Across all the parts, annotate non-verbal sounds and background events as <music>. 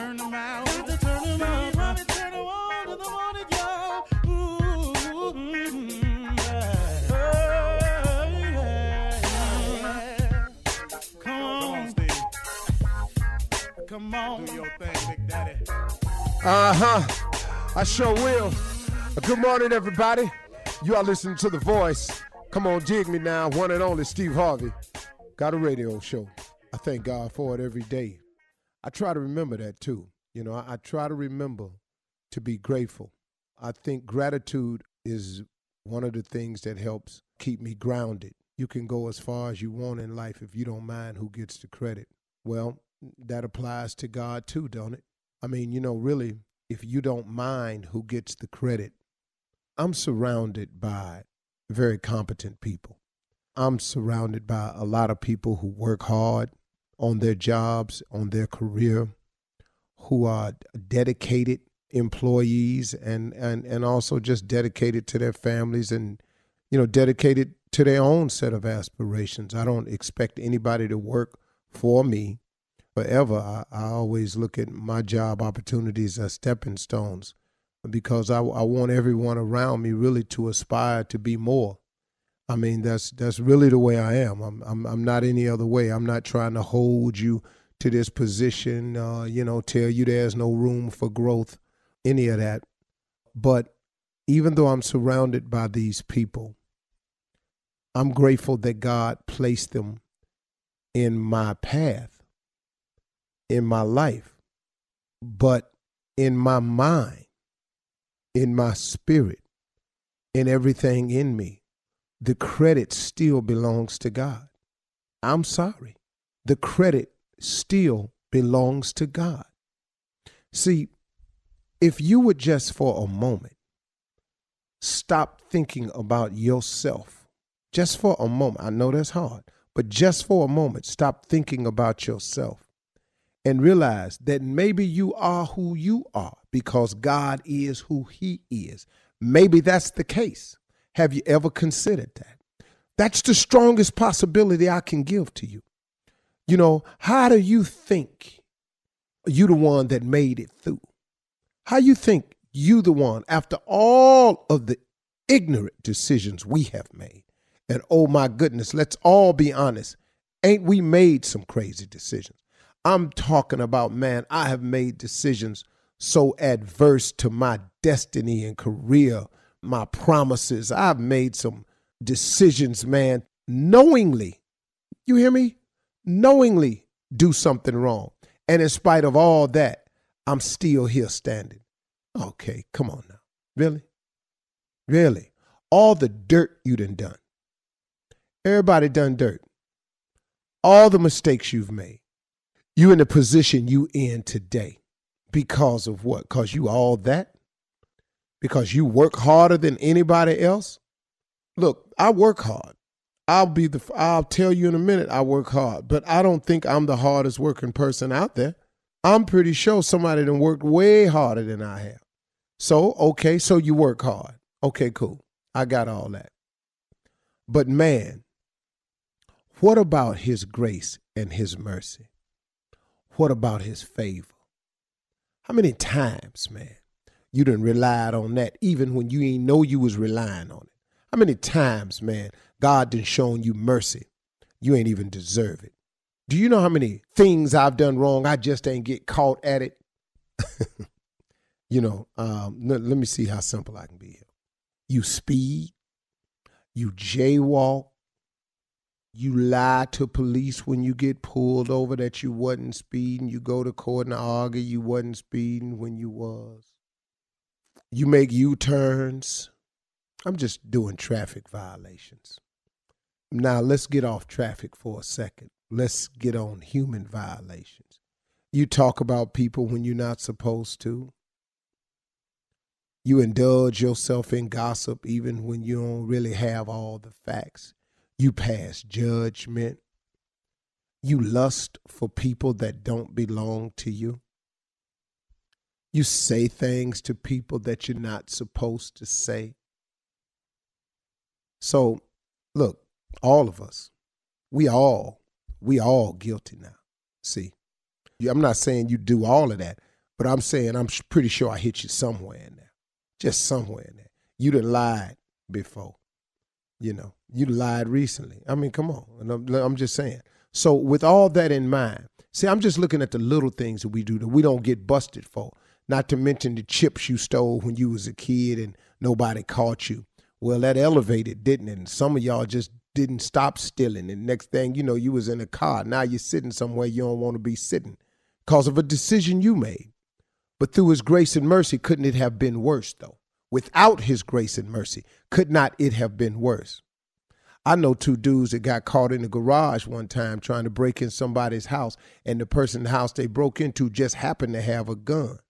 Turn to the morning, y'all. Ooh, mm, yeah. Yeah, yeah. Come on, Come on. Do your thing, Big Daddy. Uh huh. I sure will. Good morning, everybody. You are listening to The Voice. Come on, jig me now. One and only Steve Harvey. Got a radio show. I thank God for it every day. I try to remember that too. You know, I, I try to remember to be grateful. I think gratitude is one of the things that helps keep me grounded. You can go as far as you want in life if you don't mind who gets the credit. Well, that applies to God too, don't it? I mean, you know, really, if you don't mind who gets the credit, I'm surrounded by very competent people. I'm surrounded by a lot of people who work hard on their jobs, on their career, who are dedicated employees and, and, and also just dedicated to their families and, you know, dedicated to their own set of aspirations. I don't expect anybody to work for me forever. I, I always look at my job opportunities as stepping stones because I, I want everyone around me really to aspire to be more. I mean, that's that's really the way I am. I'm I'm I'm not any other way. I'm not trying to hold you to this position, uh, you know, tell you there's no room for growth, any of that. But even though I'm surrounded by these people, I'm grateful that God placed them in my path, in my life, but in my mind, in my spirit, in everything in me, the credit still belongs to God. I'm sorry. The credit still belongs to God. See, if you would just for a moment stop thinking about yourself, just for a moment, I know that's hard, but just for a moment, stop thinking about yourself and realize that maybe you are who you are because God is who He is. Maybe that's the case. Have you ever considered that? That's the strongest possibility I can give to you. You know, how do you think you the one that made it through? How you think you the one after all of the ignorant decisions we have made? And oh my goodness, let's all be honest. Ain't we made some crazy decisions? I'm talking about, man, I have made decisions so adverse to my destiny and career, my promises. I've made some decisions, man, knowingly. You hear me? Knowingly do something wrong. And in spite of all that, I'm still here standing. Okay, come on now. Really? Really? All the dirt you done done. Everybody done dirt. All the mistakes you've made. You in the position you in today. Because of what? Because you all that? Because you work harder than anybody else? Look, I work hard. I'll be the I'll tell you in a minute I work hard, but I don't think I'm the hardest working person out there. I'm pretty sure somebody done worked way harder than I have. So, okay, so you work hard. Okay, cool. I got all that. But man, what about his grace and his mercy? What about his favor? How many times, man, you didn't relied on that even when you ain't know you was relying on it? How many times, man, God done shown you mercy? You ain't even deserve it. Do you know how many things I've done wrong? I just ain't get caught at it. <laughs> you know, um, let me see how simple I can be here. You speed, you jaywalk, you lie to police when you get pulled over that you wasn't speeding. You go to court and argue you wasn't speeding when you was. You make U-turns. I'm just doing traffic violations. Now let's get off traffic for a second. Let's get on human violations. You talk about people when you're not supposed to. You indulge yourself in gossip even when you don't really have all the facts. You pass judgment. You lust for people that don't belong to you. You say things to people that you're not supposed to say. So, look, all of us, we all, we all guilty now. See, I'm not saying you do all of that, but I'm saying I'm pretty sure I hit you somewhere in there, just somewhere in there. You done lied before. You know, you lied recently. I mean, come on. And I'm, I'm just saying. So, with all that in mind, see, I'm just looking at the little things that we do that we don't get busted for. Not to mention the chips you stole when you was a kid and nobody caught you. Well, that elevated, didn't it? And some of y'all just didn't stop stealing. And next thing you know, you was in a car. Now you're sitting somewhere you don't want to be sitting because of a decision you made. But through his grace and mercy, couldn't it have been worse, though? Without his grace and mercy, could not it have been worse? I know two dudes that got caught in the garage one time trying to break in somebody's house, and the person in the house they broke into just happened to have a gun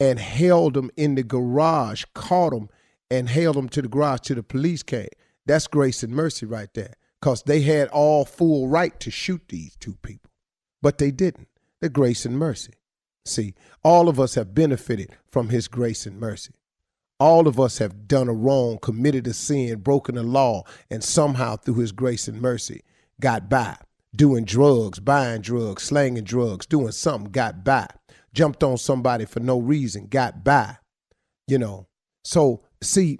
and held them in the garage, caught them, and held them to the garage till the police came. That's grace and mercy right there, because they had all full right to shoot these two people, but they didn't. The grace and mercy. See, all of us have benefited from his grace and mercy. All of us have done a wrong, committed a sin, broken a law, and somehow through his grace and mercy got by. Doing drugs, buying drugs, slanging drugs, doing something, got by. Jumped on somebody for no reason, got by. You know. So, see,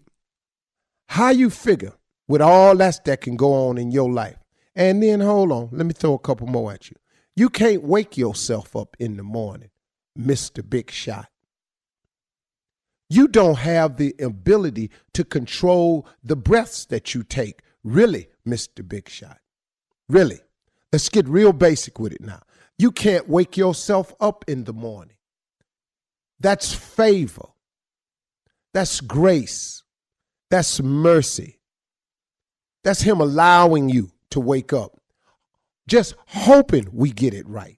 how you figure with all that that can go on in your life. And then hold on, let me throw a couple more at you. You can't wake yourself up in the morning, Mr. Big Shot. You don't have the ability to control the breaths that you take. Really, Mr. Big Shot. Really. Let's get real basic with it now. You can't wake yourself up in the morning. That's favor. That's grace. That's mercy. That's Him allowing you to wake up. Just hoping we get it right.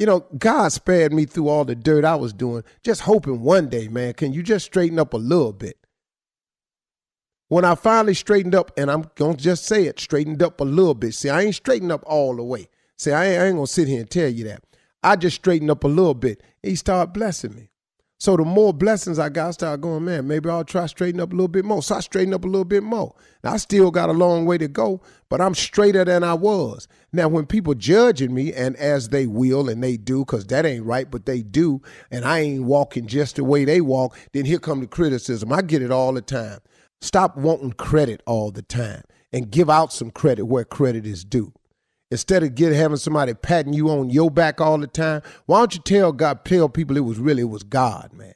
You know, God spared me through all the dirt I was doing, just hoping one day, man, can you just straighten up a little bit? When I finally straightened up, and I'm going to just say it, straightened up a little bit. See, I ain't straightened up all the way. See, I ain't, I ain't to sit here and tell you that. I just straightened up a little bit. He started blessing me. So the more blessings I got, I started going, man, maybe I'll try straighten up a little bit more. So I straightened up a little bit more. Now I still got a long way to go, but I'm straighter than I was. Now when people judging me, and as they will and they do, because that ain't right, but they do, and I ain't walking just the way they walk, then here come the criticism. I get it all the time. Stop wanting credit all the time and give out some credit where credit is due. Instead of get having somebody patting you on your back all the time, why don't you tell God, tell people it was really it was God, man.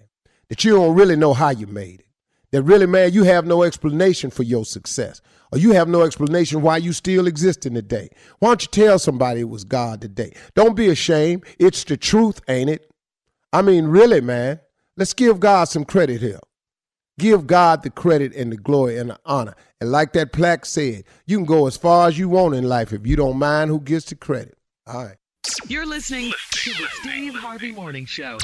That you don't really know how you made it. That really, man, you have no explanation for your success. Or you have no explanation why you still exist in the day. Why don't you tell somebody it was God today? Don't be ashamed. It's the truth, ain't it? I mean, really, man. Let's give God some credit here. Give God the credit and the glory and the honor. And like that plaque said, you can go as far as you want in life if you don't mind who gets the credit. All right. You're listening to the Steve Harvey Morning Show.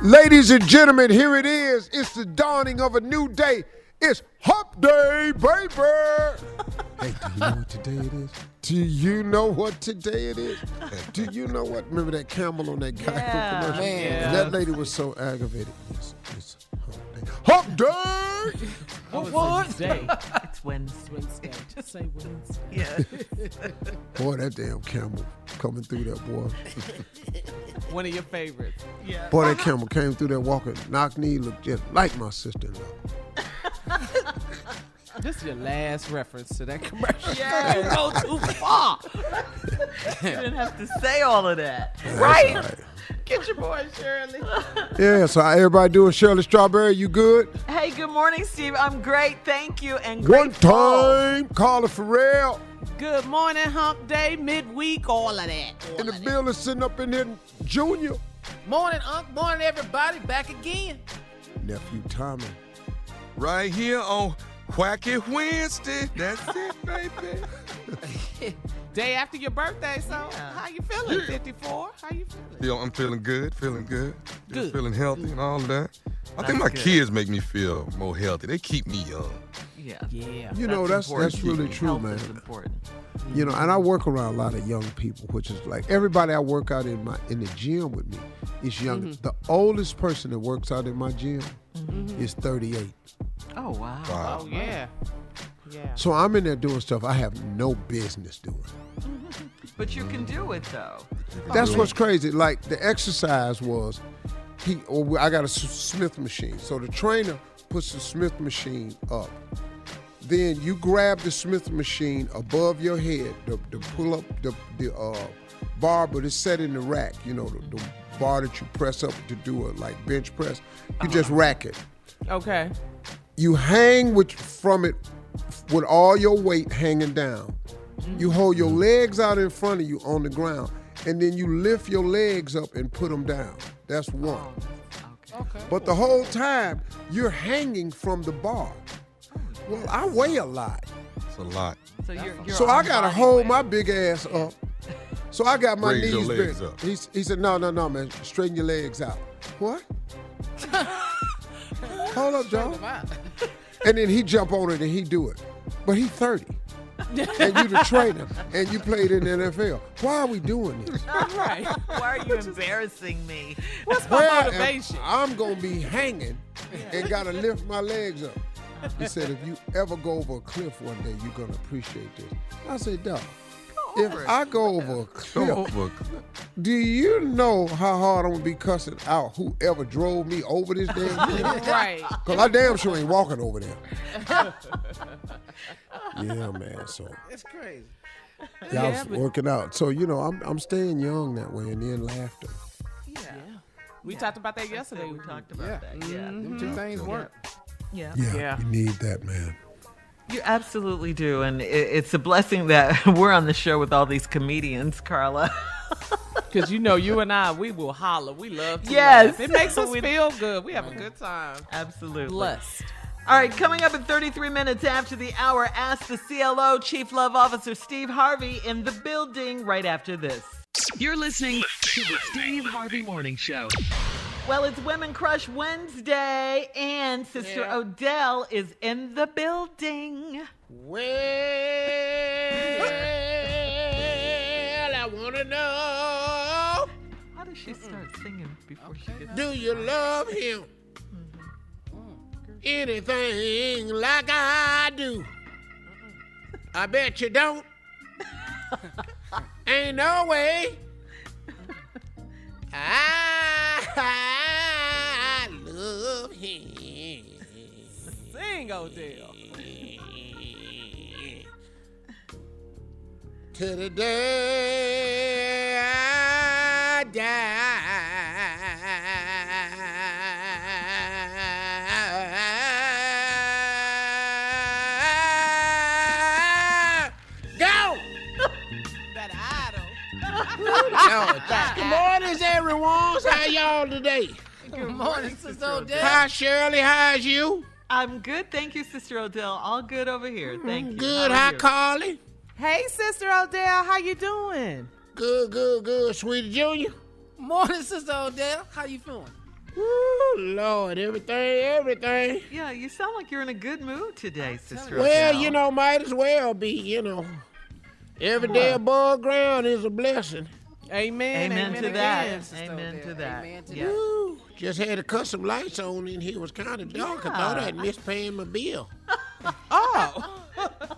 Ladies and gentlemen, here it is. It's the dawning of a new day. It's Hump Day, baby. <laughs> hey, do you know what today it is? Do you know what today it is? Do you know what? Remember that camel on that guy Yeah. commercial? Man. And that lady was so aggravated. It's, it's Hump Day. Hump Day. <laughs> What was Day. It's Wednesday. <laughs> Wednesday? Just say Wednesday. Yeah. <laughs> Boy, that damn camel coming through that boy. One of your favorites. Yeah. Boy, that camel came through that walking knock knee looked just like my sister-in-law. This is your last reference to that commercial. Yeah. You go too far. You didn't have to say all of that. That's Right? all right. Get your boy, Shirley. Yeah, so how everybody doing? Shirley Strawberry, you good? hey, good morning, Steve. I'm great. Thank you. And One grateful. time, Carla Ferrell Good morning, hump day, midweek, all of that. All in the of that. building sitting up in here, Junior. Morning, Unc. Morning, everybody. Back again. Nephew Tommy. Right here on Wacky Wednesday. That's it, baby. <laughs> Day after your birthday, so Yeah. how you feeling? 54? How you feeling? Feel, I'm feeling good, feeling good, Just Good. feeling healthy and all of that. I That's think my good. kids make me feel more healthy. They keep me young. Yeah. Yeah. You know, that's important. that's really true, Health man. is important. You know, and I work around a lot of young people, which is like everybody I work out in my in the gym with me is young. Mm-hmm. The oldest person that works out in my gym mm-hmm. is 38. Oh, wow. Wow. Oh, yeah. Yeah. So I'm in there doing stuff I have no business doing. <laughs> But you can do it, though. That's what's crazy. Like the exercise was, he. Or I got a Smith machine. So the trainer puts the Smith machine up. Then you grab the Smith machine above your head, the, the pull up the the uh, bar, but it's set in the rack. You know the, the bar that you press up to do a like bench press. You just rack it. Okay. You hang with from it with all your weight hanging down. You hold your mm-hmm. legs out in front of you on the ground, and then you lift your legs up and put them down. That's oh, one. Okay. Okay. But the whole time you're hanging from the bar. Oh, well, I weigh a lot, It's a lot. So you're, you're so I gotta hold weight. my big ass up. So I got my Raise your knees legs bent. up. He's, he said, "No, no, no, man, straighten your legs out." What? <laughs> Hold up, John. And then he jump on it and he do it. But he 30. and you the trainer and you played in the NFL. Why are we doing this? right. Why are you embarrassing me? What's my Where motivation? I'm gonna be hanging and gotta lift my legs up. He said, if you ever go over a cliff one day, you're gonna appreciate this. I said, Doc, if over it. I go over a cliff, do you know how hard I'm gonna be cussing out whoever drove me over this damn <laughs> cliff? right. Cause I damn sure ain't walking over there. yeah, man. So It's crazy. y'all Yeah, was but- working out. So you know, I'm I'm staying young that way, and then laughter. Yeah. We talked about that yesterday. We talked about Yeah. that. Yeah. Mm-hmm. Them two things work. Yeah. Yeah, Yeah. you need that, man. You absolutely do. And it, it's a blessing that <laughs> we're on the show with all these comedians, Carla. <laughs> Because you know, you and I, we will holler. We love to Yes. laugh. It makes us <laughs> We- feel good. We have a good time. absolutely. Blessed. All right, coming up in 33 minutes after the hour, ask the CLO Chief Love Officer Steve Harvey in the building right after this. You're listening to the Steve Harvey Morning Show. Well, it's Women Crush Wednesday, and Sister Yeah. Odell is in the building. Well, I wanna know, How does she start singing before she gets do you love him? Anything like I do? I bet you don't. <laughs> Ain't no way. <laughs> I love him. Sing, Odell. To the day I die. Good morning, everyone. How y'all today? Good morning, Sister Odell. Hi, Shirley. How's you? I'm good, thank you, Sister Odell. All good over here. Hmm. Thank you. Good. How Hi, you? Carly. Hey, Sister Odell, how you doing? Good, good, good, sweetie Junior. Morning, Sister Odell. How you feeling? Woo, Lord, everything, everything. Yeah, you sound like you're in a good mood today, Sister Well, Odell. you know, might as well be, you know. Every day above ground is a blessing. Amen. Amen to again, that. Amen to that. Amen to Yeah. that. Just had to cut some lights on in here. It was kind of dark. I thought I'd missed paying my bill. <laughs> Oh. <laughs>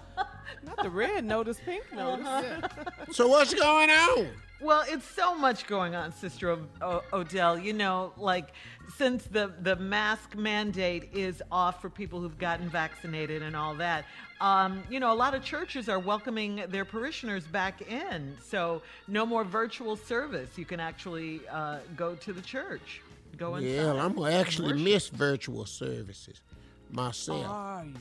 Not the red notice, pink notice. Uh-huh. <laughs> So what's going on? Well, it's so much going on, Sister o- o- Odell. You know, like since the the mask mandate is off for people who've gotten vaccinated and all that, um, you know, a lot of churches are welcoming their parishioners back in. So no more virtual service. You can actually uh, go to the church. Go inside. Yeah, I'm gonna actually Worship. miss virtual services myself. Are you?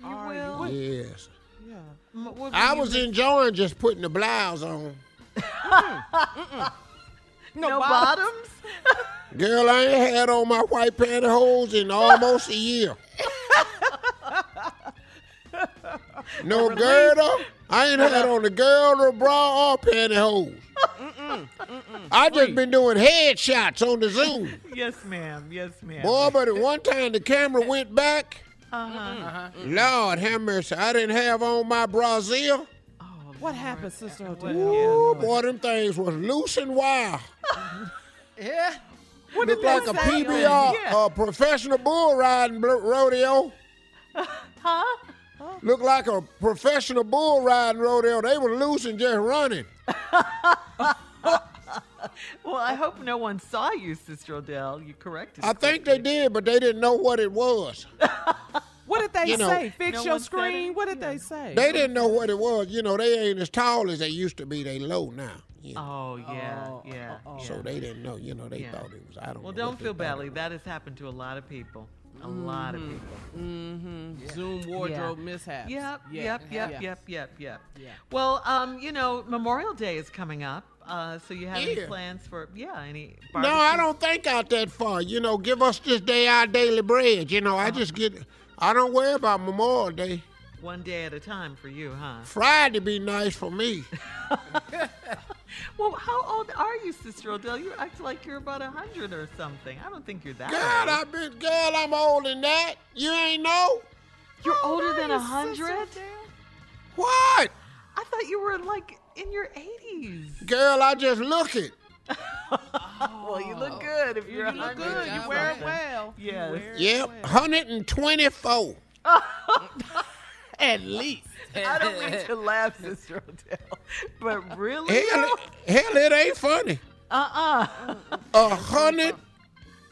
You Are will? yes. Yeah. M- what I was miss? enjoying just putting the blouse on. No bottoms. <laughs> Girl, I ain't had on my white pantyhose in almost a year. No girdle. I ain't had on the girdle, or bra, or pantyhose. I just been doing headshots on the Zoom. <laughs> yes, ma'am. Yes, ma'am. Boy, but at one time the camera went back. Uh-huh. Lord have mercy. I didn't have on my Brazil. What happened, Sister What- Odell? Ooh, boy, them things was loose and wild. <laughs> Yeah. What Looked like a? PBR, Yeah. a professional bull riding blo- rodeo. <laughs> Huh? Looked like a professional bull riding rodeo. They were loose and just running. <laughs> Well, I hope no one saw you, Sister Odell. You corrected. I think they did, but they didn't know what it was. What did they You know- say? Fix No your screen. What did Yeah. they say? They didn't know what it was. You know, they ain't as tall as they used to be. They low now. you know. Oh yeah, Oh, yeah. oh, oh. yeah. So they didn't know. You know, they Yeah. thought it was. I don't. well, know don't feel badly. That has happened to a lot of people. A lot of Mm-hmm. people. Mm-hmm. Zoom wardrobe mishaps. Yep, Yeah. yep, yep, Yeah. yep, yep, yep. Yeah. Well, um, you know, Memorial Day is coming up. Uh, so you have any plans for? Yeah, any? No, I don't think out that far. You know, give us this day our daily bread. You know, I Uh-huh. just get. I don't worry about Memorial Day. One day at a time for you, huh? Friday be nice for me. <laughs> Well, how old are you, Sister Odell? You act like you're about a hundred or something. I don't think you're that Girl, old. I been girl, I'm older than that. You ain't know You're How older than a hundred. What? I thought you were like in your 80s. Girl, I just look it. <laughs> Well, you look good if You, you're you look good. You wear it well. You Yes. wear Yep, well. 124. <laughs> At least. I don't mean to laugh, Sister Odell, but <laughs> really? Hell, it- hell, it ain't funny. Uh uh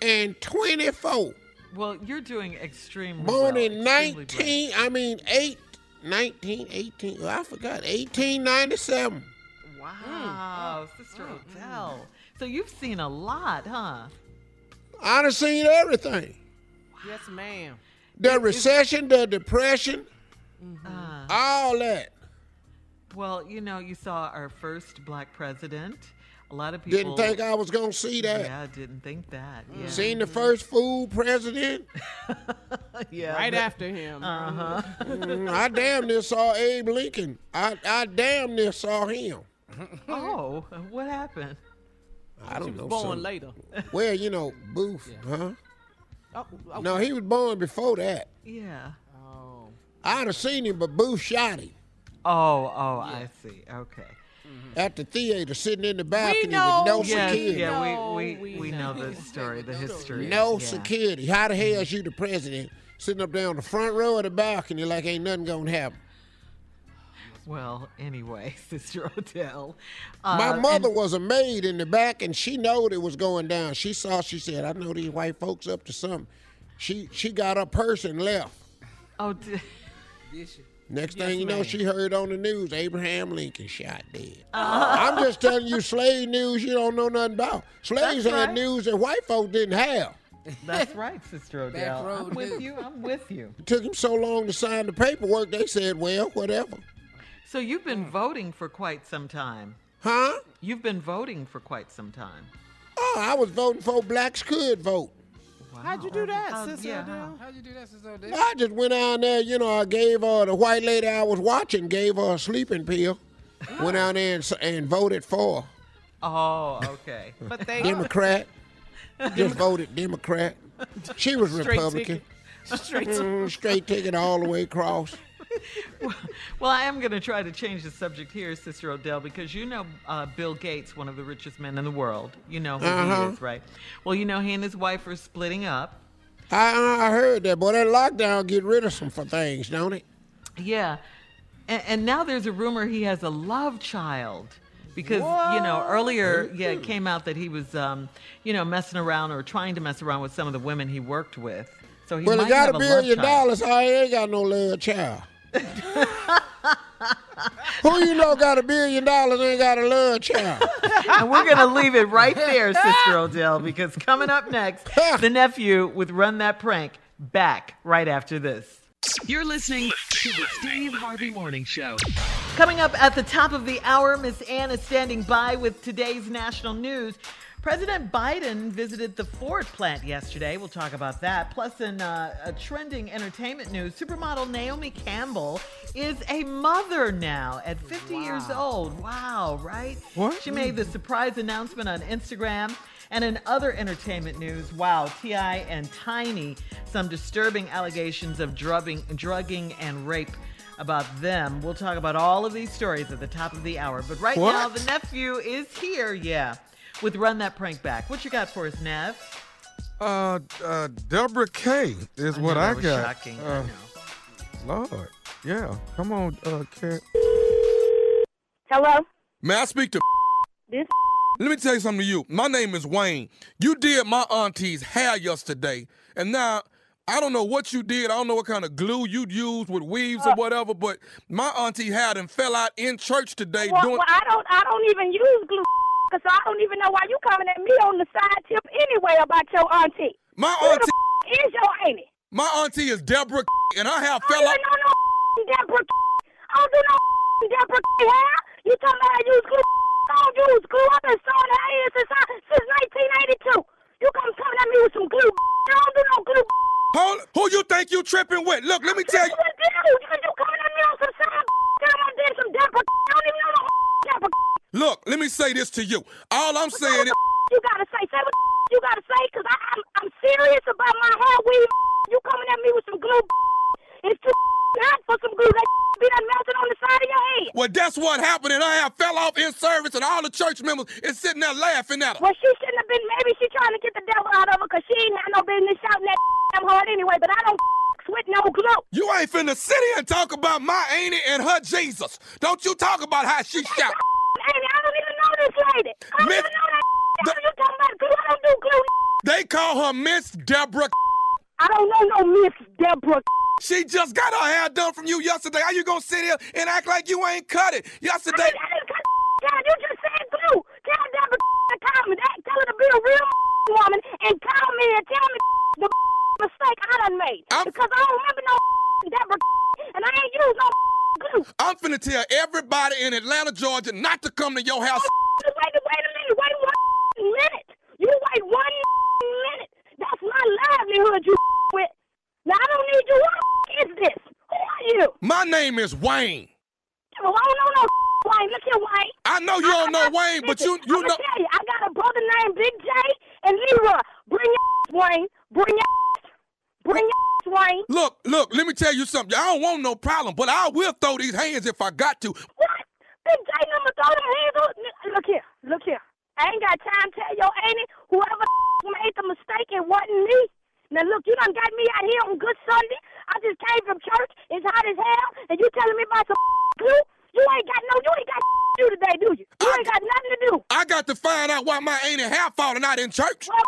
124. Well, you're doing extremely Born well. in extremely 19, I mean, 8, 19, 18, oh, I forgot, 1897. Well. Wow, Sister Odell. So you've seen a lot, huh? I done seen everything. Yes, ma'am. The recession, the depression, Uh, all that. well, you know, you saw our first black president. A lot of people Didn't think I was going to see that. Yeah, didn't think that. Yeah. Seen the first fool president. <laughs> yeah. Right but- after him. Uh-huh. Mm, I damn near saw Abe Lincoln. I, I damn near saw him. <laughs> Oh, what happened? I don't know. Born something. later. <laughs> Well, you know, Booth, huh? Oh, oh, No, he was born before that. Yeah. oh. I'd have seen him, but Booth shot him Oh, oh, I see. Okay. Mm-hmm. at the theater, sitting in the balcony know. with no Yes, security. yeah, we, we, we we know know. the story, the <laughs> history. No yeah. security. How the hell mm-hmm. is you the president sitting up there on the front row of the balcony like ain't nothing gonna happen? Well, anyway, <laughs> Sister Odell. Uh, My and- mother was a maid in the back, and she knowed it was going down. She saw. She said, "I know these white folks up to something." She she got her purse and left. oh, <laughs> di- Next Yes, thing you know, ma'am. she heard on the news Abraham Lincoln shot dead. Uh-huh. I'm just telling you, slave news you don't know nothing about. Slaves That's had right. news that white folk didn't have. that's right, Sister <laughs> Odell. I'm with you. I'm with you. It took him so long to sign the paperwork. They said, "Well, whatever." So you've been Mm. voting for quite some time. Huh? You've been voting for quite some time. Oh, I was voting for blacks could vote. How'd you do that, How- Sister yeah, Odell? How'd you do that, Sister Odell? I just went down there, you know, I gave her, the white lady I was watching, gave her a sleeping pill. <gasps> Went down there and, and voted for her. Oh, okay. But they Democrat. <laughs> Just voted Democrat. She was Straight Republican. ticket. straight Mm, straight ticket all the way across. <laughs> Well, I am going to try to change the subject here, Sister Odell, because you know uh, Bill Gates, one of the richest men in the world. You know who Uh-huh. he is, right? Well, you know he and his wife are splitting up. I, I heard that, boy. That lockdown get rid of some for things, don't it? Yeah. And, and now there's a rumor he has a love child. Because, you know, earlier, yeah, it came out that he was, um, you know, messing around or trying to mess around with some of the women he worked with. So he Well, might he got have a billion dollars. I ain't got no love child. <laughs> Who you know got a billion dollars ain't got a love child? <laughs> And we're going to leave it right there, Sister Odell, because coming up next, <laughs> the nephew with Run That Prank, back right after this. You're listening to the Steve Harvey Morning Show. Coming up at the top of the hour, Miss Ann is standing by with today's national news. President Biden visited the Ford plant yesterday. We'll talk about that. Plus, in uh, a trending entertainment news, supermodel Naomi Campbell is a mother now at 50 years old. Wow, right? What? She made the surprise announcement on Instagram. And in other entertainment news, wow, T.I. and Tiny, some disturbing allegations of drugging, drugging and rape about them. We'll talk about all of these stories at the top of the hour. But right What? now, the nephew is here, yeah, with Run That Prank Back. What you got for us, Nev? Uh, uh, Deborah K is what know I that was got. Shocking. I Uh, know. Lord, yeah. Come on, uh, Kat. Hello? May I speak to? <laughs> This Let me tell you something to you. My name is Wayne. You did my auntie's hair yesterday, and now I don't know what you did. I don't know what kind of glue you'd used with weaves or whatever, but my auntie had and fell out in church today well, doing. well, I don't I don't even use glue because I don't even know why you coming at me on the side tip anyway about your auntie. My Who auntie, is your auntie? my auntie is Deborah, and I have I fell don't out. know no Deborah. I don't do no Deborah hair. You talking about I use glue? I don't use glue. I've been sewing hair since I, since 1982. You come coming at me with some glue? I don't do no glue. Hold, who you think you tripping with? Look, let me tell you. What? Because you coming at me on some side? Tell me I did some Deborah. I don't even know no Deborah. Look, let me say this to you. All I'm saying is, you gotta say, say what you gotta say, cause I, I'm I'm serious about my hair weave. You coming at me with some glue? It's too hot for some glue. That be done melted on the side of your head. well, that's what happened, and I have fell off in service, and all the church members is sitting there laughing at her. Well, she shouldn't have been. Maybe she trying to get the devil out of her, cause she ain't had no business shouting that damn hard anyway. But I don't with no glue. You ain't finna sit here and talk about my auntie and her Jesus. Don't you talk about how she shout. Amy, I don't even know this lady. I don't Miss- even know that. <laughs> the- you talking about? I don't do glue. They call her Miss Deborah. I don't know no Miss Deborah. She just got her hair done from you yesterday. How you gonna sit here and act like you ain't cut it? I Yesterday, didn't, I didn't cut down. <laughs> You just said glue. Tell Deborah to call me. That, tell her to be a real <laughs> woman and call me and tell me <laughs> the <laughs> mistake I done made. I'm- because I don't remember no Deborah and I ain't used no glue. I'm finna tell everybody in Atlanta, Georgia, not to come to your house. Wait, wait a minute. Wait one minute. You wait one minute. That's my livelihood you with. Now, I don't need you. Who the is this? Who are you? My name is Wayne. Well, I don't know no <laughs> Wayne. Look here, Wayne. I know you don't know Wayne, but you you know. tell you, I got a brother named Big J and Leroy. Bring your <laughs> Wayne. Bring your <laughs> Bring your Wayne. Look, look. Let me tell you something. I don't want no problem, but I will throw these hands if I got to. What? Big J number throw them hands on. Look here. Look here. I ain't got time to tell your auntie whoever made the mistake, it wasn't me. Now look, you done got me out here on Good Sunday. I just came from church. It's hot as hell, and you telling me about some <laughs> glue? You ain't got no. You ain't got <laughs> to do today, do you? You ain't got nothing to do. I got to find out why my auntie hair falling out in church. Well,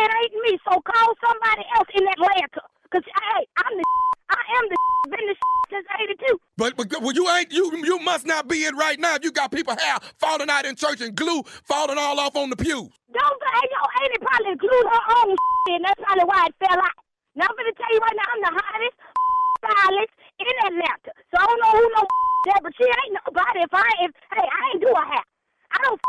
it <laughs> ain't me. So call somebody else in Atlanta. Cause hey, I'm the. I am the. Been the since '82. But, but well, you ain't you you must not be it right now. If you got people hair falling out in church and glue falling all off on the pews. Don't say your auntie probably glued her own and that's probably why it fell out. Now I'm gonna tell you right now, I'm the hottest <laughs> stylist in Atlanta. So I don't know who no <laughs> that, but she ain't nobody. If I if hey, I ain't do a hair. I don't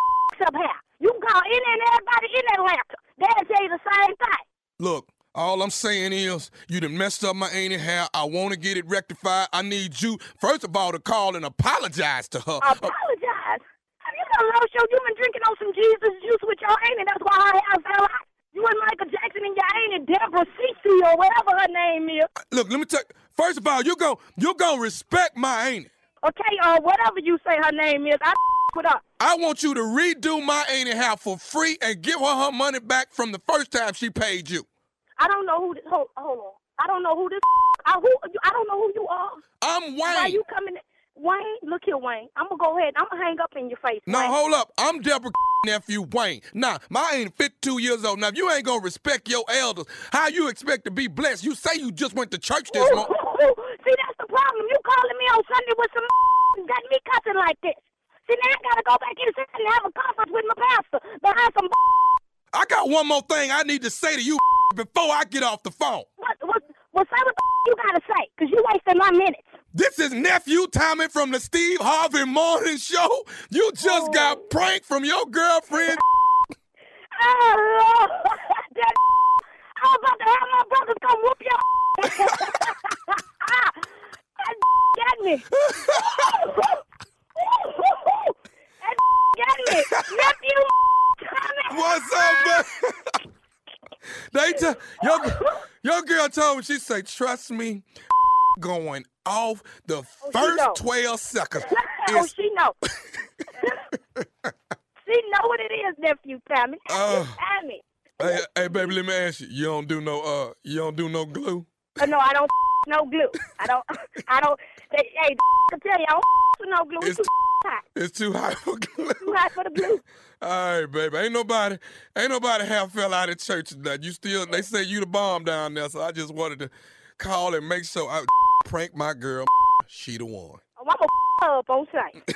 <laughs> up hair. You can call any and everybody in Atlanta. They'll tell you the same thing. Look, All I'm saying is, you done messed up my auntie hair. I want to get it rectified. I need you, first of all, to call and apologize to her. Apologize. Have you done low show? You been drinking on some Jesus juice with your auntie. That's why her hair fell out. You and Michael Jackson and your auntie Deborah Cece or whatever her name is. Look, let me tell you. First of all, you go, you gonna respect my auntie. Okay, uh, whatever you say her name is, I with her. I want you to redo my auntie hair for free and give her her money back from the first time she paid you. I don't know who this. Hold, hold on. I don't know who this. I who. I don't know who you are. I'm Why Wayne. you coming? Wayne, look here, Wayne. I'm gonna go ahead. I'm gonna hang up in your face. No, Wayne. hold up. I'm Deborah <laughs> nephew Wayne. Now, my ain't 52 years old. Now, if you ain't gonna respect your elders, how you expect to be blessed? You say you just went to church this <laughs> morning. See, that's the problem. You calling me on Sunday with some <laughs> and got me cussing like this. See, now I gotta go back inside and have a conference with my pastor behind some. I got one more thing I need to say to you before I get off the phone. What? What? What? Say what the you gotta say, cause you wasting my minutes. This is nephew Tommy from the Steve Harvey Morning Show. You just oh. got pranked from your girlfriend. Oh, Lord. that I was about to have my brothers come whoop your. that got me. that got me. Nephew Tommy. What's up, man? they t- your, your <laughs> girl told me, she say, trust me, <laughs> going off the she first 12 seconds. <laughs> oh, she know. <laughs> she know what it is, nephew Tommy. Uh. Tommy. hey, hey, baby, let me ask you. You don't do no uh you don't do no glue? Uh, no, I don't <laughs> no glue. I don't. I don't. They, hey, I tell you, I don't with no glue. It's It's- too hot. It's too hot for glue. Too hot for the glue. All right, baby. Ain't nobody, ain't nobody half fell out of church tonight. You still, they say you the bomb down there, so I just wanted to call and make sure I prank my girl. She the one. Oh, I'm gonna up on site.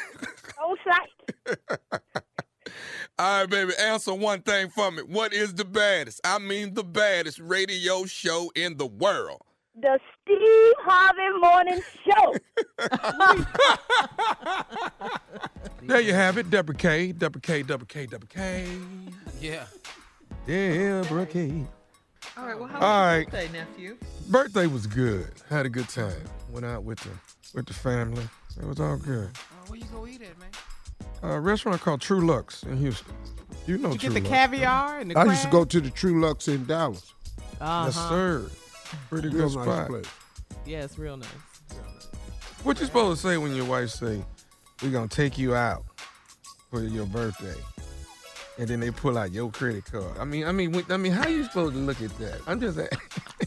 <laughs> on site. All right, baby. Answer one thing for me. What is the baddest? I mean, the baddest radio show in the world. The Steve Harvey Morning Show. <laughs> There you have it. Deborah K. Deborah K. Deborah K. Deborah K. Yeah. Deborah K. All right. Well, how All was right. your birthday, nephew? Birthday was good. Had a good time. Went out with the with the family. It was all good. Oh, where you go eat at, man? A restaurant called Truluck's in Houston. You know Did you True get the Lux. caviar and the I used to go to the Truluck's in Dallas. Uh-huh. Yes, sir. Pretty Real good nice place. Yeah, it's real nice. Real nice. What you supposed to say when your wife say, "We're gonna take you out for your birthday," and then they pull out your credit card? I mean, I mean, I mean, how you supposed to look at that? I'm just. <laughs>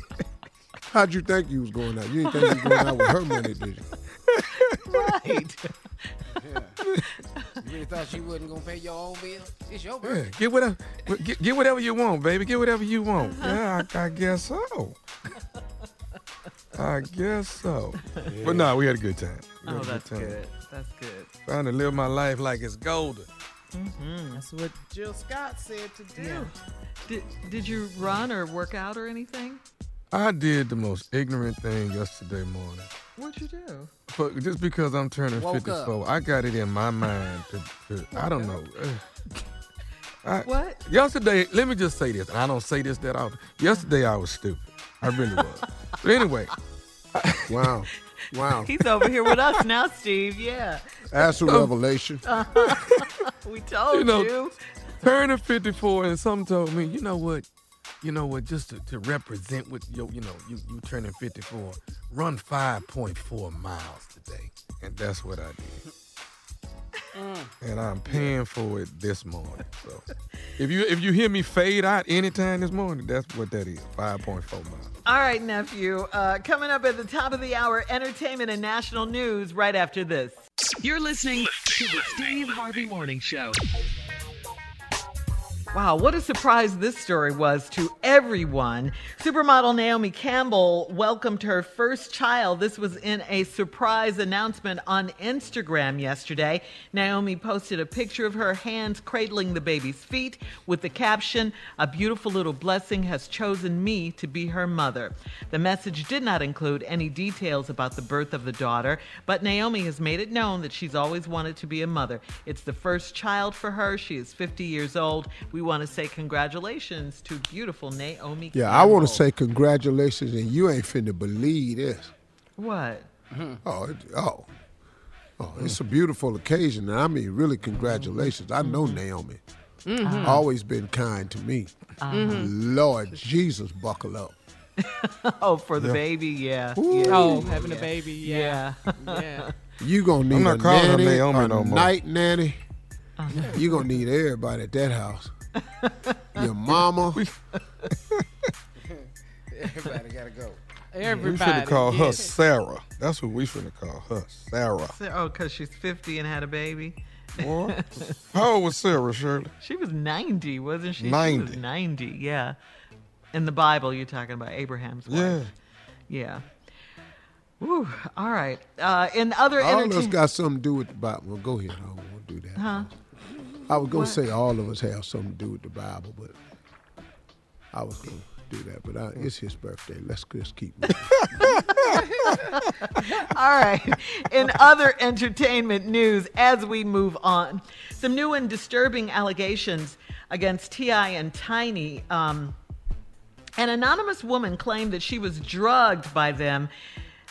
asking. How'd you think you was going out? You didn't think you was going out with her money, did you? <laughs> Right. You really thought she wasn't gonna pay your own bill? It's your Yeah, get whatever, get, get whatever you want, baby. Get whatever you want. Uh-huh. Yeah, I, I guess so. I guess so. But no, we had a good time. We Oh, had a oh, that's time. good. That's good. Trying to live my life like it's golden. Mm-hmm. That's what Jill Scott said to do. Yeah. Did Did you run or work out or anything? I did the most ignorant thing yesterday morning. What'd you do? But just because I'm turning Woke 54, I got it in my mind to, to I don't know. <laughs> I, What? Yesterday, let me just say this, and I don't say this that often. Yesterday, I was stupid. I really was. <laughs> but anyway, Wow. Wow. He's over here with us now, Steve. Yeah. That's <laughs> a revelation. We told You know- you. turning 54, and some told me, you know what? You know what? Just to, to represent what you you know you you turning 54, run 5.4 miles today, and that's what I did. And I'm paying for it this morning. So if you if you hear me fade out anytime this morning, that's what that is. 5.4 miles. All right, nephew. Uh, coming up at the top of the hour, entertainment and national news right after this. You're listening to the Steve Harvey Morning Show. Wow, what a surprise this story was to everyone. Supermodel Naomi Campbell welcomed her first child. This was in a surprise announcement on Instagram yesterday. Naomi posted a picture of her hands cradling the baby's feet with the caption, A beautiful little blessing has chosen me to be her mother. The message did not include any details about the birth of the daughter, but Naomi has made it known that she's always wanted to be a mother. It's the first child for her. She is 50 years old. We we want to say congratulations to beautiful Naomi. Yeah, I want to say congratulations, and you ain't finna believe this. what? <laughs> Oh, it, oh, oh! It's a beautiful occasion, and I mean, really, congratulations. I know mm-hmm. Naomi. Mm-hmm. Always been kind to me. Uh-huh. Lord Jesus, buckle up. <laughs> Oh, for the baby, yeah. Ooh. yeah. Oh, having a baby. Yeah. Yeah. Yeah. <laughs> You gonna need not a calling her nanny, Naomi a no more. night nanny. Uh-huh. You gonna need everybody at that house. Your mama. Everybody gotta go. Everybody. We should finna call her yes. Sarah. That's what we finna call her, Sarah. Oh, because she's 50 and had a baby. What? <laughs> How old was Sarah, Shirley? She was 90, wasn't she? She 90. was 90, yeah. In the Bible, you're talking about Abraham's wife. Yeah. Yeah. Woo, all right. Uh, in other All of us got something to do with the Bible. Well, go ahead. I don't want to do that. Huh? I was gonna say all of us have something to do with the Bible, but I was gonna do that. But I, it's his birthday. Let's just keep. <laughs> All right. In other entertainment news, as we move on, some new and disturbing allegations against T.I. and Tiny. Um, an anonymous woman claimed that she was drugged by them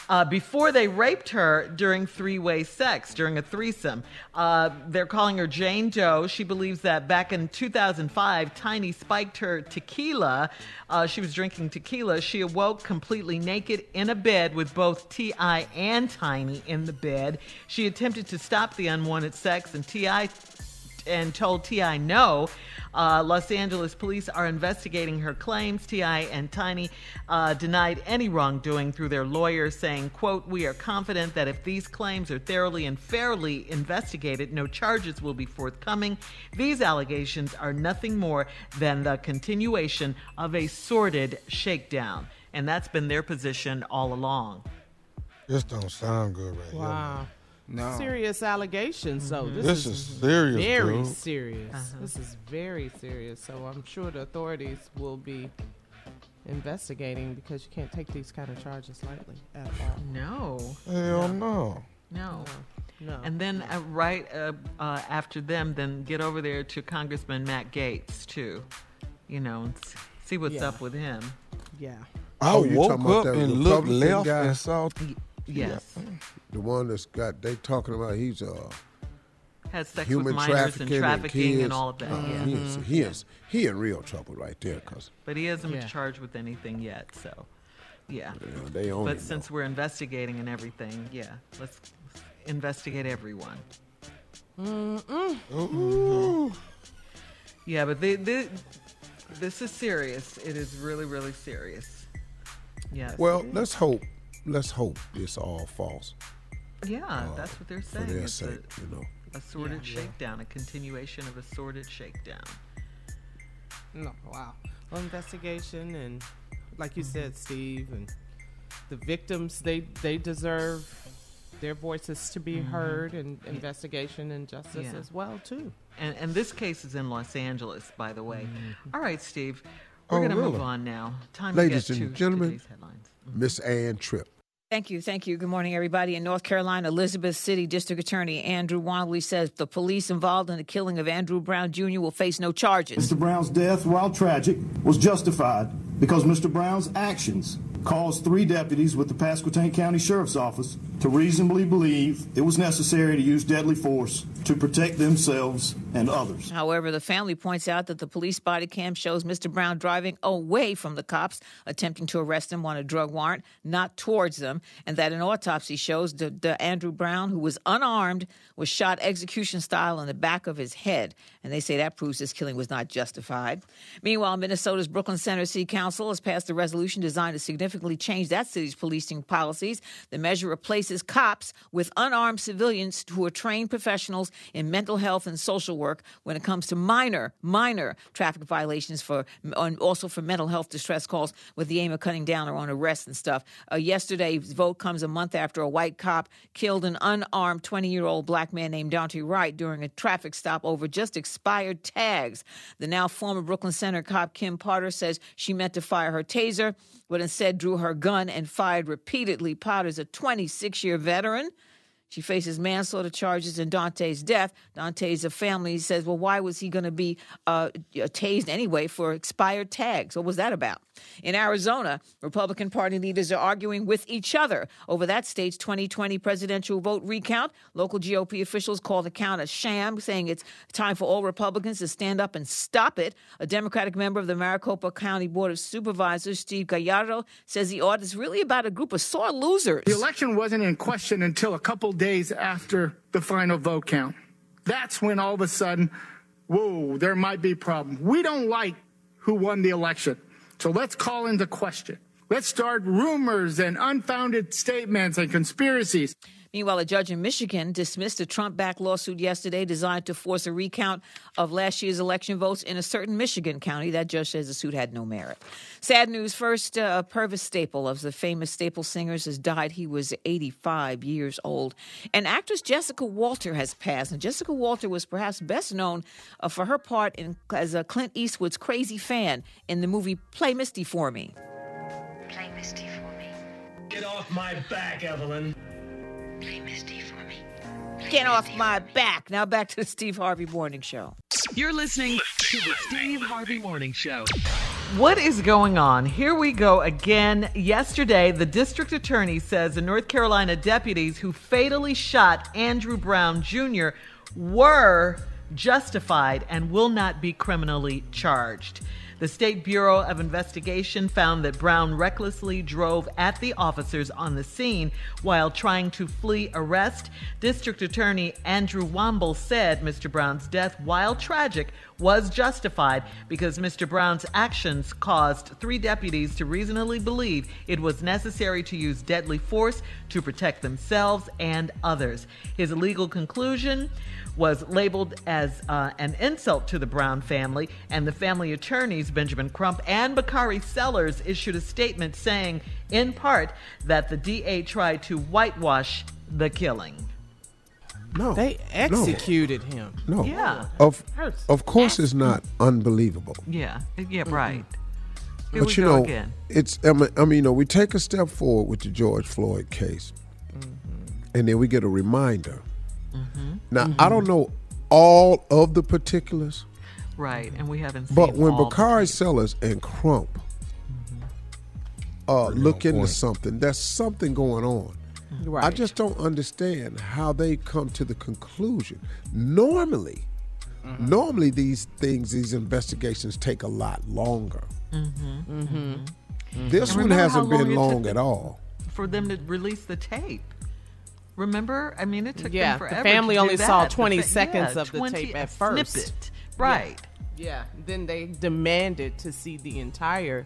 uh, before they raped her during three way sex, during a threesome. Uh, they're calling her Jane Doe. She believes that back in 2005, Tiny spiked her tequila. Uh, she was drinking tequila. She awoke completely naked in a bed with both T.I. and Tiny in the bed. She attempted to stop the unwanted sex, and T.I and told T.I. no. Uh, Los Angeles police are investigating her claims. T.I. and Tiny uh, denied any wrongdoing through their lawyers, saying, quote, we are confident that if these claims are thoroughly and fairly investigated, no charges will be forthcoming. These allegations are nothing more than the continuation of a sordid shakedown. And that's been their position all along. This don't sound good right here. Wow. No. Serious allegations. So this, This is serious, very dude. serious. Uh-huh. This is very serious. So I'm sure the authorities will be investigating because you can't take these kind of charges lightly at all. No, Hell no. no. No. And then uh, right uh, uh, after them, then get over there to Congressman Matt Gaetz too. You know, and see what's Yeah. up with him. yeah. I Oh, you woke talking about up that and looked Republican left guy? and saw. Yes, the one that's got they talking about he's uh has sex human with minors trafficking and and trafficking and, kids. all of that. Uh, yeah, he, is, he is he in real trouble right there because but he hasn't Yeah. charged with anything yet. So, yeah. they own But him, since though. we're investigating and everything, yeah, let's investigate everyone. Mm. Ooh. Yeah, but they, they, this is serious. It is really, really serious. Yes. Well, let's hope. Let's hope it's all false yeah, uh, that's what they're saying. for saying. their It's sake. You know. a, a sordid shakedown, a continuation of a sordid shakedown. No. Wow. Well, investigation and, like you said, Steve, and the victims they they deserve their voices to be mm-hmm. heard and investigation and justice Yeah. as well too. And, and this case is in Los Angeles, by the way. Mm-hmm. All right, Steve. We're Oh, going to move on now. Time Ladies to get and to gentlemen, today's headlines. Miss Ann Tripp. Thank you. Thank you. Good morning, everybody. In North Carolina, Elizabeth City District Attorney Andrew Womble says the police involved in the killing of Andrew Brown Jr. will face no charges. Mr. Brown's death, while tragic, was justified because Mr. Brown's actions caused three deputies with the Pasquotank County Sheriff's Office to reasonably believe it was necessary to use deadly force to protect themselves and others. However, the family points out that the police body cam shows Mr. Brown driving away from the cops, attempting to arrest him on a drug warrant, not towards them, and that an autopsy shows that the Andrew Brown, who was unarmed, was shot execution style in the back of his head. And they say that proves his killing was not justified. Meanwhile, Minnesota's Brooklyn Center City Council has passed a resolution designed to significantly change that city's policing policies. The measure replaces cops with unarmed civilians who are trained professionals in mental health and social work when it comes to minor, minor traffic violations for, and also for mental health distress calls with the aim of cutting down on arrests and stuff. Uh, yesterday's vote comes a month after a white cop killed an unarmed 20 year old black man named Daunte Wright during a traffic stop over just expired tags. The now former Brooklyn Center cop Kim Potter says she meant to fire her taser, but instead drew her gun and fired repeatedly. Potter's a 26 year veteran. She faces manslaughter charges in Daunte's death. Daunte's family says, well, why was he going to be uh, tased anyway for expired tags? What was that about? In Arizona, Republican Party leaders are arguing with each other over that state's 2020 presidential vote recount. Local GOP officials call the count a sham, saying it's time for all Republicans to stand up and stop it. A Democratic member of the Maricopa County Board of Supervisors, Steve Gallardo, says the audit is really about a group of sore losers. The election wasn't in question until a couple days after the final vote count. That's when all of a sudden, whoa, there might be a problem. We don't like who won the election. So let's call into question. Let's start rumors and unfounded statements and conspiracies. Meanwhile, a judge in Michigan dismissed a Trump backed lawsuit yesterday designed to force a recount of last year's election votes in a certain Michigan county. That judge says the suit had no merit. Sad news first uh, Pervis Staple of the famous Staple Singers has died. He was 85 years old. And actress Jessica Walter has passed. And Jessica Walter was perhaps best known uh, for her part in, as a Clint Eastwood's crazy fan in the movie Play Misty for Me. Play Misty for me. Get off my back, Evelyn. Play Misty for me. Play Get off Misty my back. Now back to the Steve Harvey Morning Show. You're listening to the Steve Harvey Morning Show. What is going on? Here we go again. Yesterday, the district attorney says the North Carolina deputies who fatally shot Andrew Brown Jr. were justified and will not be criminally charged. The State Bureau of Investigation found that Brown recklessly drove at the officers on the scene while trying to flee arrest. District Attorney Andrew Womble said Mr. Brown's death, while tragic, was justified because Mr. Brown's actions caused three deputies to reasonably believe it was necessary to use deadly force to protect themselves and others. His legal conclusion was labeled as uh, an insult to the Brown family, and the family attorneys, Benjamin Crump and Bakari Sellers, issued a statement saying, in part, that the DA tried to whitewash the killing. No. They executed him. No. Yeah. Of of course it's not unbelievable. Yeah, yeah, right. Here but we you go know, again. it's I mean, I mean, you know, we take a step forward with the George Floyd case, and then we get a reminder. Now, I mm-hmm. don't know all of the particulars, Right, and we haven't seen but when all the Bakari. Sellers and Crump mm-hmm. uh, look into point. something, there's something going on. Mm-hmm. I just don't understand how they come to the conclusion. Normally, normally these things, these investigations take a lot longer. This And one hasn't long been long at all. for them to release the tape. Remember? I mean, it took Yeah, them the forever. family to do only saw that. The 20 fa- seconds yeah, of the tape at a first. Snippet. Right. Yeah. Then they demanded to see the entire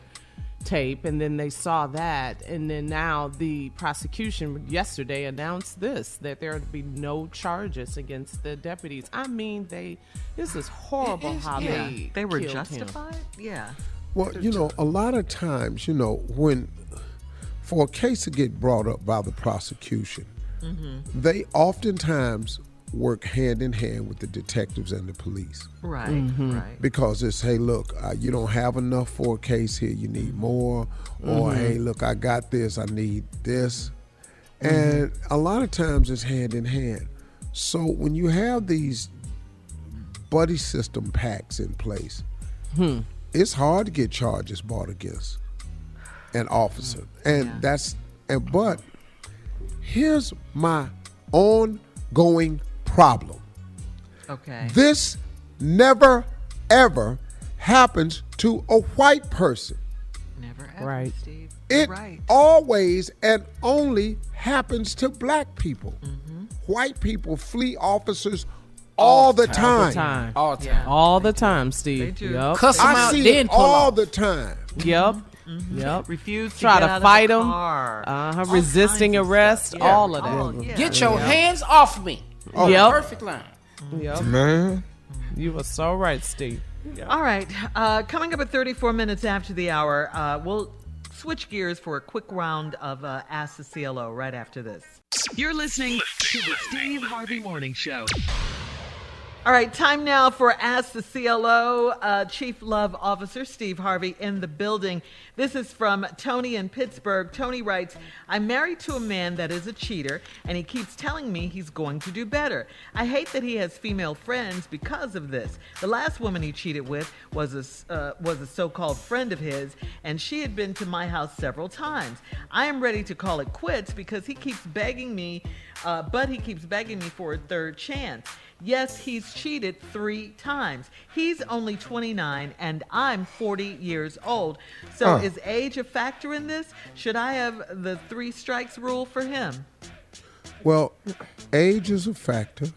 tape, and then they saw that, and then now the prosecution yesterday announced this that there would be no charges against the deputies. I mean, they this is horrible how yeah. they They were killed him. justified? Yeah. Well, you know, a lot of times, you know, when for a case to get brought up by the prosecution, Mm-hmm. they oftentimes work hand in hand with the detectives and the police Right. Mm-hmm. Right. because it's hey, look, uh, you don't have enough for a case here, you need more, or Mm-hmm. hey, look, I got this, I need this, Mm-hmm. and a lot of times it's hand in hand. So when you have these buddy system packs in place, Hmm. it's hard to get charges brought against an officer, and Yeah. that's and but here's my ongoing problem. Okay. This never ever happens to a white person. Never ever, Right. Steve. It right. always and only happens to black people. Mm-hmm. White people flee officers all, the, time. All the time. All the time. Yeah. All the time, Steve. They do. Yep. Cuss 'em I out, see then it pull all off. the time. Yep. Yep. Refuse to Try get to out fight of the them. Uh-huh. Resisting kinds of arrest. Yeah. All of that. All- yeah. Get your hands off me. Yep. Perfect line. Yep. Man. You were so right, Steve. All right. Uh, coming up at 34 minutes after the hour, uh, we'll switch gears for a quick round of uh, Ask the CLO right after this. You're listening to the Steve Harvey Morning Show. All right, time now for Ask the CLO. Uh, Chief Love Officer Steve Harvey in the building. This is from Tony in Pittsburgh. Tony writes I'm married to a man that is a cheater, and he keeps telling me he's going to do better. I hate that he has female friends because of this. The last woman he cheated with was a, uh, was a so called friend of his, and she had been to my house several times. I am ready to call it quits because he keeps begging me, uh, but he keeps begging me for a third chance. Yes, he's cheated three times. He's only 29 and I'm 40 years old. So Huh. is age a factor in this? Should I have the three strikes rule for him? Well, age is a factor.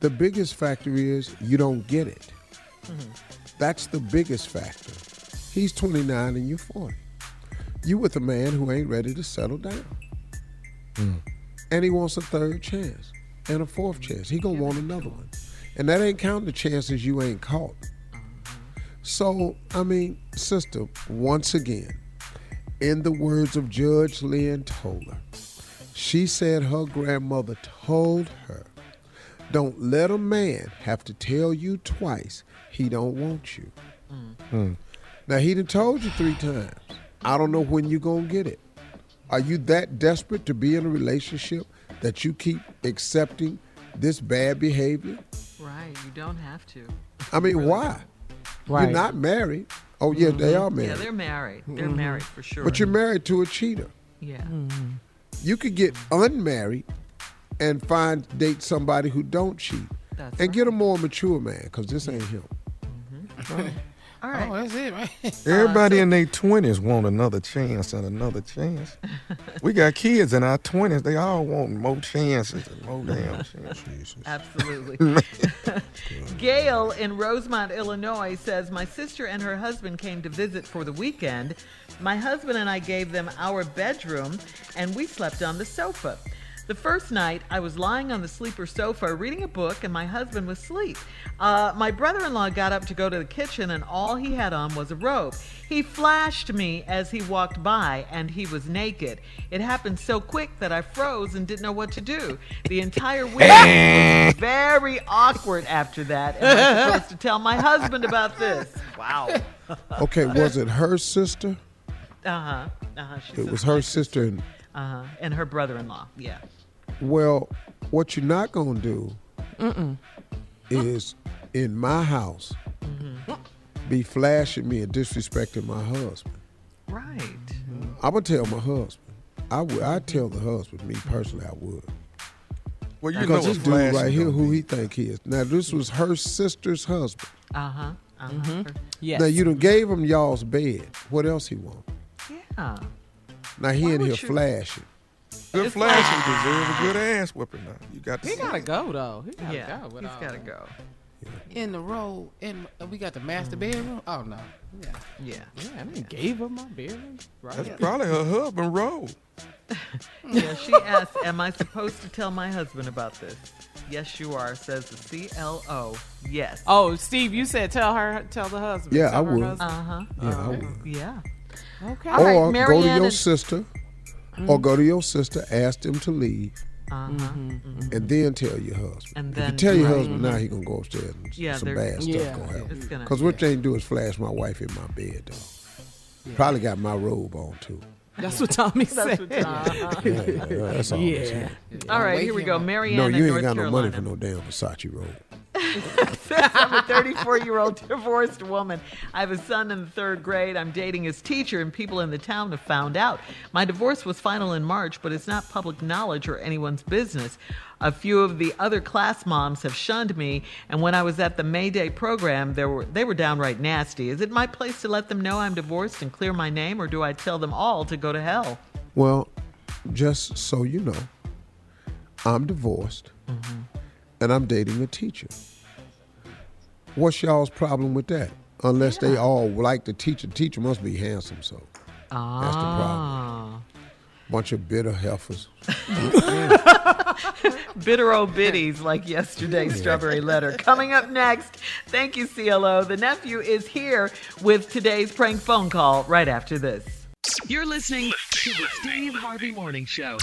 The biggest factor is you don't get it. Mm-hmm. That's the biggest factor. He's 29 and you're 40. You with a man who ain't ready to settle down. Hmm. And he wants a third chance and a fourth chance. He gonna want another one. And that ain't counting the chances you ain't caught. So, I mean, sister, once again, in the words of Judge Lynn Toler, she said her grandmother told her, "Don't let a man have to tell you twice he don't want you." Hmm. Now he done told you three times. I don't know when you gonna get it. Are you that desperate to be in a relationship that you keep accepting this bad behavior? Right, you don't have to. I mean, why? Right. You're not married. Oh yeah, they mm-hmm. are married. Yeah, they're married. They're Mhm. married for sure. But you're married to a cheater. Yeah. Mm-hmm. You could get unmarried and find date somebody who don't cheat, That's and get a more mature man because this ain't him. Mm-hmm. All oh, right. Oh, that's it, right? <laughs> <laughs> Everybody in their twenties want another chance and another chance. <laughs> we got kids in our twenties; they all want more chances and more damn chances. Absolutely. Gail in Rosemont, Illinois says My sister and her husband came to visit for the weekend. My husband and I gave them our bedroom and we slept on the sofa. The first night, I was lying on the sleeper sofa reading a book, and my husband was asleep. Uh, my brother in law got up to go to the kitchen, and all he had on was a robe. He flashed me as he walked by, and he was naked. It happened so quick that I froze and didn't know what to do. The entire week was <laughs> very awkward after that, and I was supposed to tell my husband about this. Wow. <laughs> Okay, was it her sister? Uh huh. Uh huh. It was her sister. And, Uh huh. And her brother-in-law. Yeah. Well, what you're not gonna do Mm-mm. is in my house Mm-hmm. be flashing me and disrespecting my husband. Right. I'm gonna tell my husband. I would. I tell the husband. Me personally, I would. Well, you because know this what dude flashing right here, gonna who he think he is. Now, this was her sister's husband. Uh huh. Uh huh. Yes. Now you done gave him y'all's bed. What else he want? Yeah. Now he Why in here you- flashing. Good flashing deserve a good ass whipping. Now you got to. He gotta it. go though. He gotta Yeah. go. with He's all got to that. go. In the row, in uh, we got the master bedroom. Oh no, yeah, Yeah. Yeah, I mean, gave him my bedroom. Right. That's probably her husband role. <laughs> Yeah. She asked, "Am I supposed to tell my husband about this?" Yes, you are. Says the CLO. Yes. Oh, Steve, you said tell her, tell the husband. Yeah, tell I her would. Uh huh. Yeah, I would. Yeah. Okay. All right, or go to your and- sister, or go to your sister, ask them to leave, Uh huh. and then tell your husband. And if you tell your right. husband now, he gonna go upstairs and Yeah, some bad yeah, stuff gonna happen. Gonna. Cause what they ain't do is flash my wife in my bed though. Probably got my robe on too. That's what Tommy said. what Tom- Yeah, yeah, yeah, that's all. I'm Yeah. All right, Wake here we go. up. Marianne No, you ain't North got no money for no damn Versace robe. <laughs> I'm a 34 year old divorced woman. I have a son in the third grade. I'm dating his teacher, and people in the town have found out. My divorce was final in March, but it's not public knowledge or anyone's business. A few of the other class moms have shunned me, and when I was at the May Day program, they were, they were downright nasty. Is it my place to let them know I'm divorced and clear my name, or do I tell them all to go to hell? Well, just so you know, I'm divorced mm-hmm. And I'm dating a teacher. What's y'all's problem with that? Unless they all like the teacher. The Teacher must be handsome, so Ah. that's the problem. Bunch of bitter heifers. <laughs> Bitter old biddies like yesterday's strawberry letter. Coming up next, thank you, CLO. The nephew is here with today's prank phone call right after this. You're listening to the Steve Harvey Morning Show.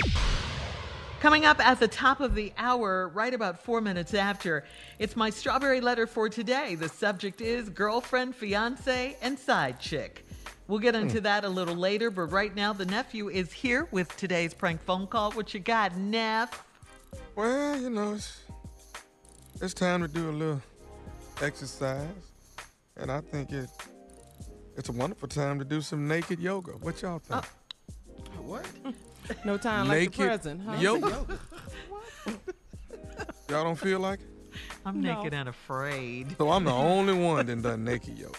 Coming up at the top of the hour, right about four minutes after, it's my strawberry letter for today. The subject is girlfriend, fiance, and side chick. We'll get into that a little later, but right now the nephew is here with today's prank phone call. What you got, Neff? Well, you know, it's, it's time to do a little exercise. And I think it it's a wonderful time to do some naked yoga. What y'all think? Oh. What? No time like the present, huh? yoga. y'all don't feel like it? I'm No. naked and afraid. So I'm the only one that done naked yoga.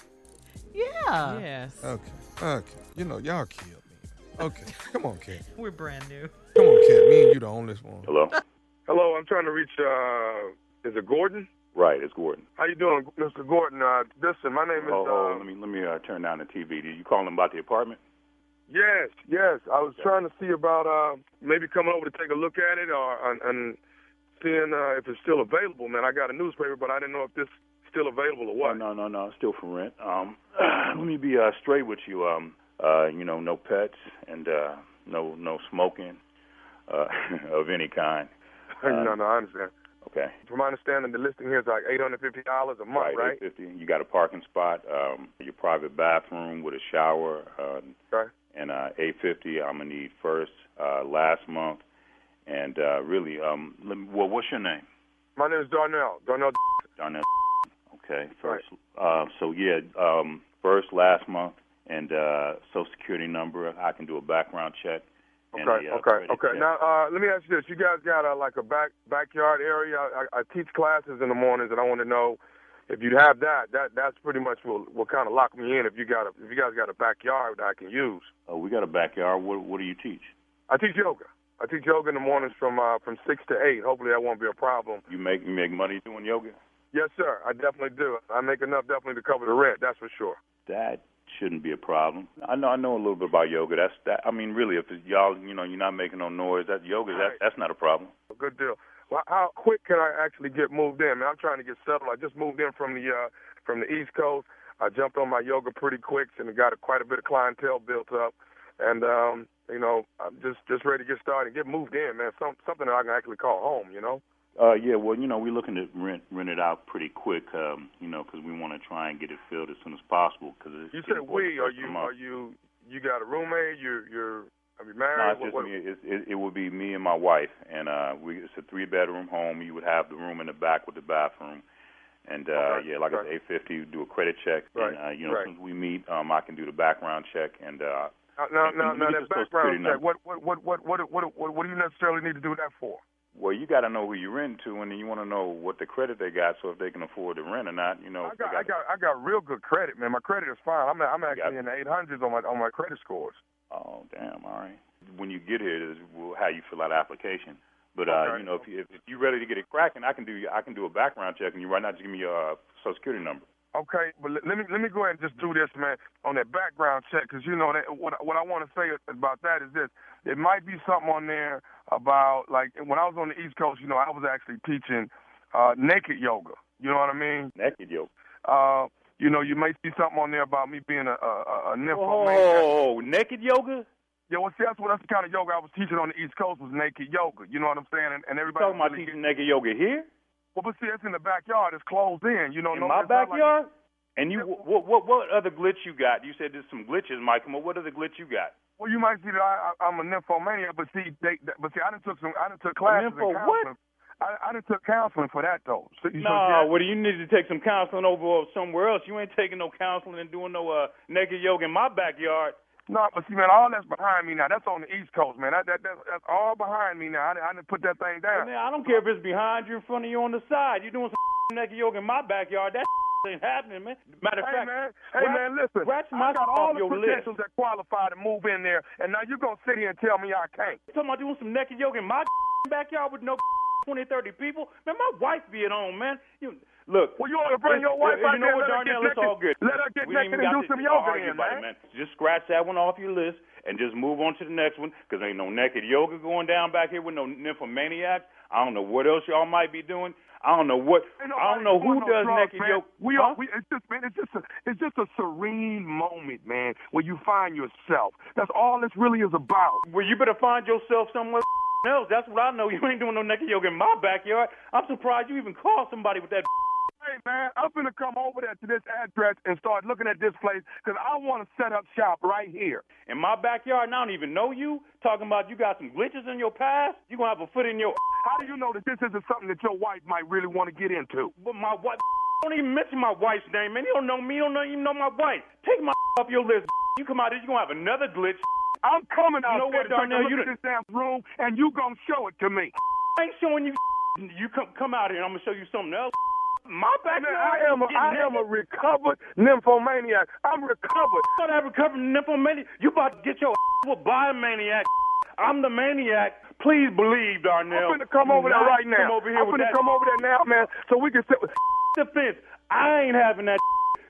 Yeah. Yes. Okay. Okay. You know, y'all killed me. Okay. Come on, Cat. We're brand new. Come on, Cat. Me and you the only one. Hello? Hello, I'm trying to reach. uh Is it Gordon? right, it's Gordon. How you doing, Mr. Gordon? Uh, listen, my name is. Oh, oh, uh, let me let me uh, turn down the TV. Did you call him about the apartment? Yes, yes. I was trying to see about uh maybe coming over to take a look at it or and, and seeing uh, if it's still available. Man, I got a newspaper, but I didn't know if this still available or what. no, no, no, still for rent. Um, <clears throat> let me be uh, straight with you. Um, uh, you know, no pets and uh, no no smoking uh, <laughs> of any kind. <laughs> no, no, I understand. Okay. From my understanding, the listing here is like eight hundred fifty dollars a month, right? 850. You got a parking spot, um, your private bathroom with a shower, uh, Okay. And uh, 850. I'm gonna need first, uh, last month, and uh, really, um, let me, well, what's your name? My name is Darnell. Darnell. Darnell. Okay, first. Uh, so yeah, um, first last month, and uh, Social Security number. I can do a background check. Okay, uh, okay, okay. check. Now, uh, let me ask you this: You guys got a, like a back backyard area? I, I teach classes in the mornings, and I want to know if you have that. That that's pretty much will will kind of lock me in. If you got a, if you guys got a backyard that I can use. Oh, we got a backyard. What, what do you teach? I teach yoga. I teach yoga in the mornings from uh, from six to eight. Hopefully, that won't be a problem. You make you make money doing yoga? Yes, sir. I definitely do. I make enough definitely to cover the rent. That's for sure. That shouldn't be a problem. I know I know a little bit about yoga. That's that. I mean, really, if it's y'all, you know, you're not making no noise. That yoga, that that's not a problem. Good deal. Well, how quick can I actually get moved in? Man, I'm trying to get settled. I just moved in from the uh, from the East Coast. I jumped on my yoga pretty quick and got a, quite a bit of clientele built up. And um, you know, I'm just just ready to get started and get moved in, man. Some something that I can actually call home. You know. Uh, yeah, well, you know, we're looking to rent rent it out pretty quick, um, you know, because we want to try and get it filled as soon as possible. Because You said we. Are you are you you got a roommate? You're you're are you No, married? it's What- just what- me. It, it, it would be me and my wife, and uh, we it's a three bedroom home. You would have the room in the back with the bathroom, and uh, Okay, yeah, like I okay. said, eight fifty. Do a credit check, Right, and uh, you know, right. as soon as we meet, um, I can do the background check, and uh, Now, now, now, that background check. What, what, what, what, what, what, what, what do you necessarily need to do that for? well, you got to know who you're renting to, and then you want to know what the credit they got, so if they can afford the rent or not. You know, I got, I got, I got real good credit, man. My credit is fine. I'm, I'm actually in the 800s on my on my credit scores. Oh, damn. All right. When you get here, is how you fill out the application. But uh, Okay. you know, if, you, if you're ready to get it cracking, I can do I can do a background check, and you right now just give me your uh, social security number. Okay, but let, me let me go ahead and just do this, man, on that background check, because you know that what what I want to say about that is this: there might be something on there about like when I was on the East Coast, you know, I was actually teaching uh, naked yoga. You know what I mean? Naked yoga. Uh, you know, you may see something on there about me being a a, a, nymphomaniac. Oh, naked yoga? Yeah, well, see, that's what that's the kind of yoga I was teaching on the East Coast was naked yoga. You know what I'm saying? And, and everybody talking about really teaching naked yoga here Well, but see, it's in the backyard. It's closed in. You know, in no, my not like- backyard. And you, what, what, what other glitch you got? You said there's some glitches, Mike. Come on, what other glitch you got? Well, you might see that I, I, I'm a nymphomaniac, but see, they, but see, I done took some, I done took classes nympho what? I, I done took counseling for that though. So, No, so, what do you need to take some counseling over somewhere else? You ain't taking no counseling and doing no uh, naked yoga in my backyard. No, but see, man, all that's behind me now. That's on the East Coast, man. That, that, that that's all behind me now. I, I didn't put that thing down. Man, I don't care if it's behind you, in front of you, on the side. You doing some <laughs> naked yoga in my backyard? That <laughs> ain't happening, man. Matter of fact, Hey fact, man, hey scratch- man, listen. scratch I got all the your list. that qualify to move in there, and now you're gonna sit here and tell me I can't. You talking about doing some naked yoga in my <laughs> backyard with no 20, 30 people. Man, my wife be at home, man. You look. Well, you want to bring your wife you out know there? what, Let her get Darnell? It's all good. Let her get We naked and do some yoga about man. man. Just scratch that one off your list and just move on to the next one because ain't no naked yoga going down back here with no nymphomaniacs. I don't know what else y'all might be doing. I don't know what. I don't know who does drugs, naked man. yoga. We Huh? are. We, it's just, man. It's just a. It's just a serene moment, man, where you find yourself. That's all this really is about. Well, you better find yourself somewhere else. That's what I know. <laughs> You ain't doing no naked yoga in my backyard. I'm surprised you even called somebody with that. <laughs> Hey man, I'm gonna come over there to this address and start looking at this place because I want to set up shop right here. In my backyard, and I don't even know you. Talking about you got some glitches in your past. You gonna have a foot in your. <laughs> How do you know that this isn't something that your wife might really want to get into? But my wife. Don't even mention my wife's name, man. You don't know me. You don't even know my wife. Take my off your list. You come out here, you gonna have another glitch. I'm coming out You know there what, Darnell? You this damn room and you gonna show it to me. I ain't showing you. <laughs> You come come out here, and I'm gonna show you something else. My Man, backyard. I am a, I am a recovered nymphomaniac. I'm recovered. What I recovered nymphomaniac. nymphomania? You about to get your <laughs> with by a maniac. I'm the maniac. Please believe, Darnell. I'm finna come over there right now. Come over here I'm with that come over there now, man, so we can sit. <laughs> defense. I ain't having that.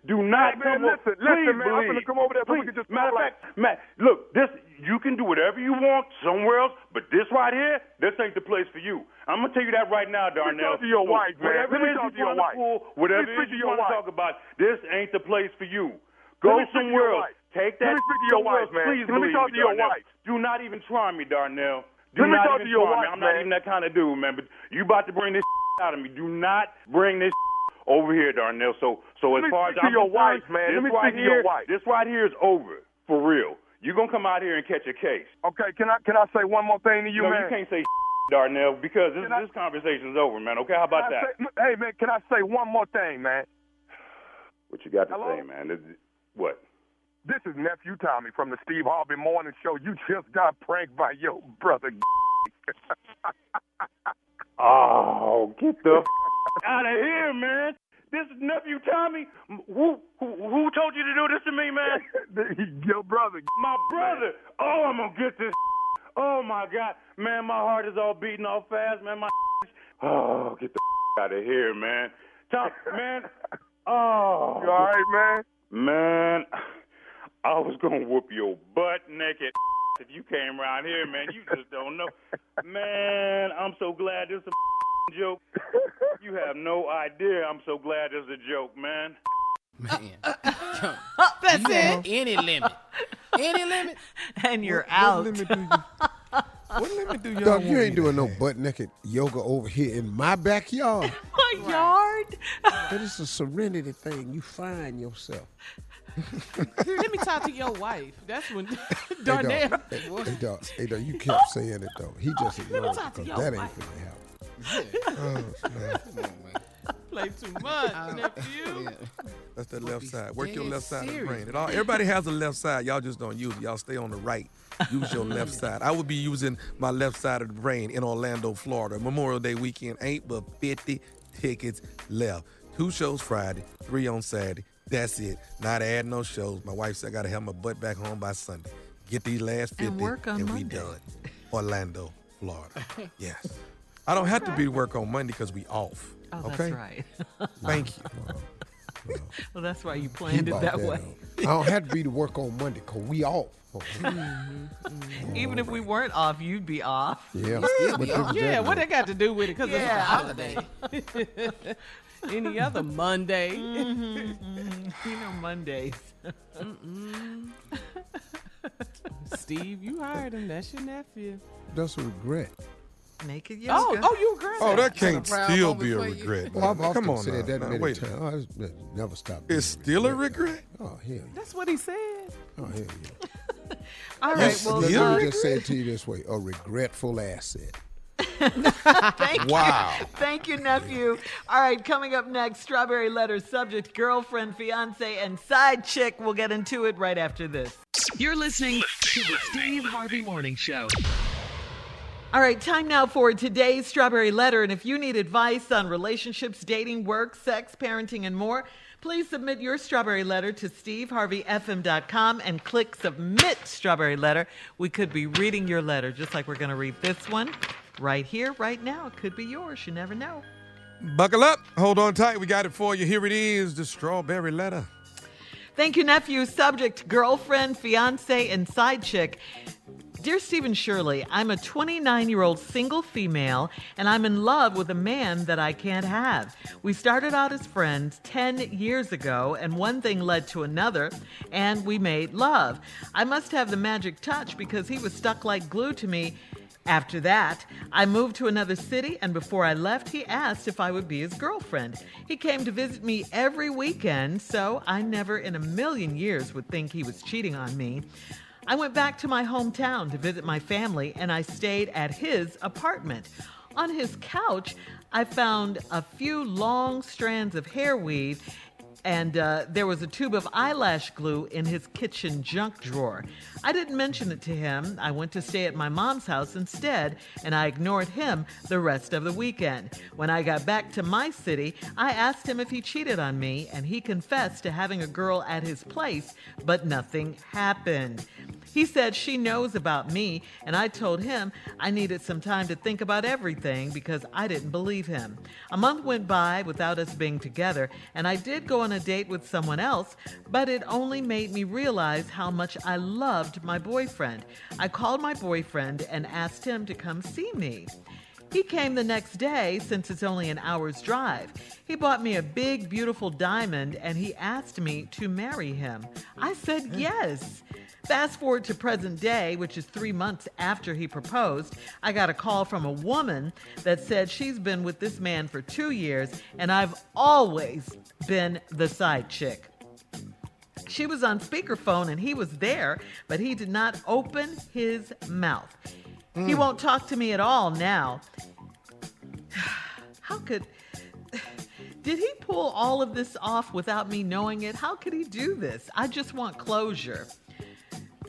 Do not Hey, man, come listen, Please listen, man, I'm believe. finna come over there so we Please. can just Matter of fact, Matt, look, this you can do whatever you want somewhere else, but this right here, this ain't the place for you. I'm gonna tell you that right now, Darnell. Let me talk to your wife, man. Whatever Let me talk to your wife. pull, whatever Let me it speak you want to talk about, this ain't the place for you. Go Let me to somewhere else. wife. Take Let me speak to your wife, man. Please Let me talk to your wife. Do not even try me, Darnell. Do Let me not talk to your wife, me. I'm not even that kind of dude, man. But you about to bring this <laughs> out of me. Do not bring this over here, Darnell. So, so as far as I'm your concerned, wife, man. this right here. This right here is over for real. You're gonna come out here and catch a case? Okay, can I can I say one more thing to you, no, man? you can't say <laughs> Darnell because this Can I- this conversation's over, man. Okay, how about that? say- hey man, can I say one more thing, man? What you got to Hello? say, man? This, what? This is nephew Tommy from the Steve Harvey Morning Show. You just got pranked by your brother. <laughs> Oh, get the <laughs> out of here, man. This is nephew Tommy. Who, who who told you to do this to me, man? <laughs> your brother. My brother. Oh, I'm gonna get this. Oh my God, man, my heart is all beating all fast, man. My <sighs> oh, get the <laughs> out of here, man. Tom, man. <laughs> Oh, You all right, man? man. <sighs> I was gonna whoop your butt naked if you came around here, man. You just don't know, man. I'm so glad this joke. You have no idea. I'm so glad this is a joke, man. Man. Uh, uh, uh, that's you it. any limit. Any limit. <laughs> And you're What out. limit do you? <laughs> What limit do y'all Dog, you ain't doing no have? butt naked yoga over here in my backyard. <laughs> My yard. That is a serenity thing. You find yourself. Let me talk to your wife. That's when Hey, Darnell. dog, hey, hey, dog, hey, dog, you kept saying it though. He just ignored it talk to your that ain't wife. finna happen. Oh, man. Come on, man. play too much, uh, nephew. Yeah. That's the left side. Work your left side of the brain. It all, everybody has a left side. Y'all just don't use it. Y'all stay on the right. Use your left <laughs> side. I would be using my left side of the brain in Orlando, Florida. Memorial Day weekend ain't but 50 tickets left. Two shows Friday, three on Saturday. That's it. Not adding no shows. My wife said I gotta have my butt back home by Sunday. Get these last 50 And work on and we done. Orlando, Florida. <laughs> Yes. I don't have to be to work on Monday because we off. Oh, okay? that's right. Thank you. well, that's why you planned it that that way. I don't have to be to work on Monday because we off. Even if we weren't off, you'd be off. Yeah. <laughs> still What be off. Yeah, that what make? they got to do with it? Because Yeah. it's a holiday. <laughs> Any other Monday. Mm-hmm, mm-hmm. <laughs> You know, Mondays. Mm-hmm. Steve, you hired him. That's your nephew. That's a regret. Naked Oh, yoga. oh, you agree? Oh, that can't proud still be a for you. regret. Well, I've Come on, said now. that Now, many wait a times. minute. Oh, never stop. It's still a regret. Oh hell yeah! That's what he said. Oh hell yeah! <laughs> All right. Yes, Well, Let still uh, me just say it to you this way: a regretful asset. <laughs> thank Wow. you. Thank you, nephew. All right, coming up next, Strawberry Letter subject, girlfriend, fiance, and side chick. We'll get into it right after this. You're listening to the Steve Harvey Morning Show. All right, time now for today's Strawberry Letter. And if you need advice on relationships, dating, work, sex, parenting, and more, please submit your Strawberry Letter to steveharveyfm.com and click Submit Strawberry Letter. We could be reading your letter, just like we're going to read this one right here, right now. It could be yours. You never know. Buckle up. Hold on tight. We got it for you. Here it is the strawberry letter. Thank you, nephew. Subject girlfriend, fiance, and side chick. Dear Stephen Shirley, I'm a 29 year old single female and I'm in love with a man that I can't have. We started out as friends 10 years ago, and one thing led to another, and we made love. I must have the magic touch because he was stuck like glue to me After that, I moved to another city, and before I left, he asked if I would be his girlfriend. He came to visit me every weekend, so I never in a million years would think he was cheating on me. I went back to my hometown to visit my family, and I stayed at his apartment. On his couch, I found a few long strands of hair weave and uh, there was a tube of eyelash glue in his kitchen junk drawer. I didn't mention it to him. I went to stay at my mom's house instead, and I ignored him the rest of the weekend. When I got back to my city, I asked him if he cheated on me, and he confessed to having a girl at his place, but nothing happened. He said she knows about me, and I told him I needed some time to think about everything because I didn't believe him. A month went by without us being together, and I did go on a date with someone else, but it only made me realize how much I loved my boyfriend. I called my boyfriend and asked him to come see me. He came the next day since it's only an hour's drive. He bought me a big, beautiful diamond and he asked me to marry him. I said hmm. yes. Fast forward to present day, which is three months after he proposed, I got a call from a woman that said she's been with this man for two years and I've always been the side chick. She was on speakerphone and he was there, but he did not open his mouth. He Mm. won't talk to me at all now. <sighs> How could. <sighs> Did he pull all of this off without me knowing it? How could he do this? I just want closure.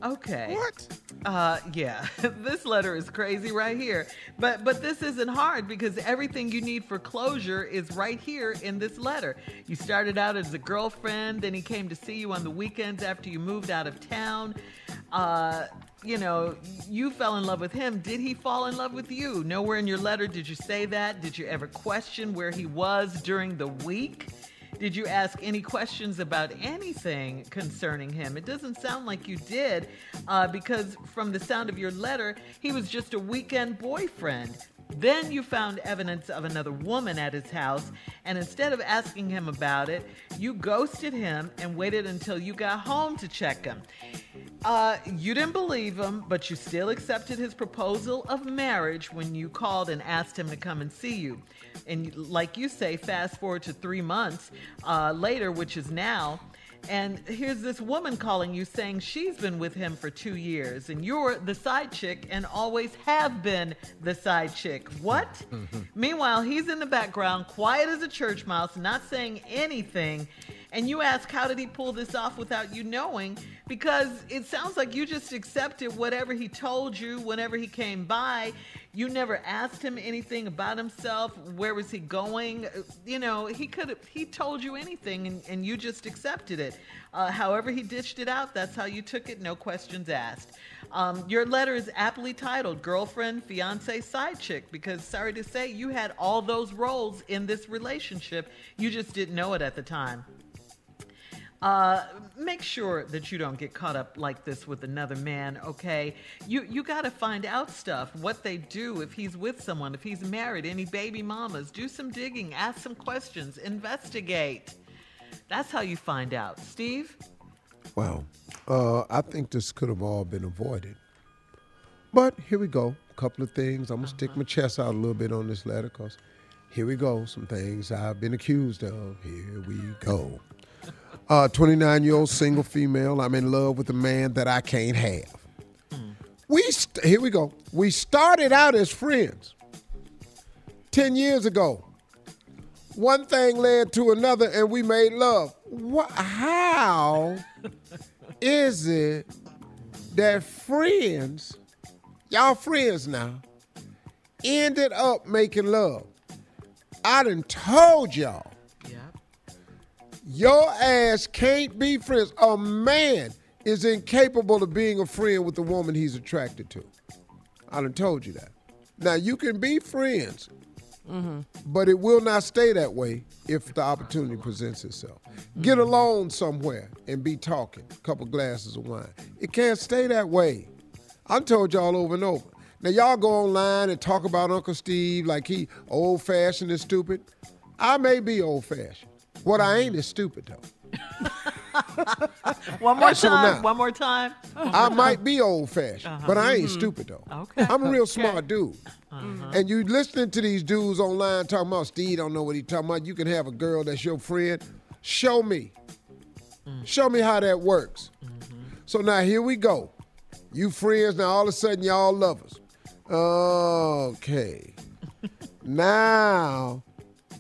Okay. What? Uh yeah. <laughs> this letter is crazy right here. But but this isn't hard because everything you need for closure is right here in this letter. You started out as a girlfriend, then he came to see you on the weekends after you moved out of town. Uh you know, you fell in love with him. Did he fall in love with you? Nowhere in your letter did you say that. Did you ever question where he was during the week? Did you ask any questions about anything concerning him? It doesn't sound like you did, uh, because from the sound of your letter, he was just a weekend boyfriend. Then you found evidence of another woman at his house, and instead of asking him about it, you ghosted him and waited until you got home to check him. Uh, you didn't believe him, but you still accepted his proposal of marriage when you called and asked him to come and see you. And like you say, fast forward to three months uh, later, which is now. And here's this woman calling you saying she's been with him for two years and you're the side chick and always have been the side chick. What? <laughs> Meanwhile, he's in the background, quiet as a church mouse, not saying anything. And you ask, how did he pull this off without you knowing? Because it sounds like you just accepted whatever he told you whenever he came by. You never asked him anything about himself. Where was he going? Uh, You know, he could have, he told you anything and, and you just accepted it. Uh, however, he dished it out, that's how you took it, no questions asked. Um, your letter is aptly titled Girlfriend, Fiance, Side Chick, because sorry to say, you had all those roles in this relationship. You just didn't know it at the time. Uh, make sure that you don't get caught up like this with another man, okay? You you got to find out stuff, what they do if he's with someone, if he's married, any baby mamas. Do some digging, ask some questions, investigate. That's how you find out. Steve? Well, uh, I think this could have all been avoided. But here we go. A couple of things. I'm going to stick my chest out a little bit on this letter because here we go. Some things I've been accused of. Here we go. Uh, 29 year old single female. I'm in love with a man that I can't have. We st- here we go. We started out as friends 10 years ago. One thing led to another, and we made love. What? How is it that friends, y'all friends now, ended up making love? I done told y'all. Your ass can't be friends. A man is incapable of being a friend with the woman he's attracted to. I done told you that. Now you can be friends, Mm-hmm. but it will not stay that way if the opportunity presents itself. Get alone somewhere and be talking, a couple glasses of wine. It can't stay that way. I told y'all over and over. Now y'all go online and talk about Uncle Steve like he old fashioned and stupid. I may be old fashioned. What I ain't is stupid though. <laughs> One more So time. now- one more time. I might be old fashioned, but I ain't stupid though. Uh-huh. Okay. I'm a real Okay. Uh-huh. smart dude. And you listening to these dudes online talking about Steve don't know what he talking about. You can have a girl that's your friend. Show me. Mm. Show me how that works. Mm-hmm. So now here we go. You friends, now all of a sudden y'all lovers. Okay. <laughs> now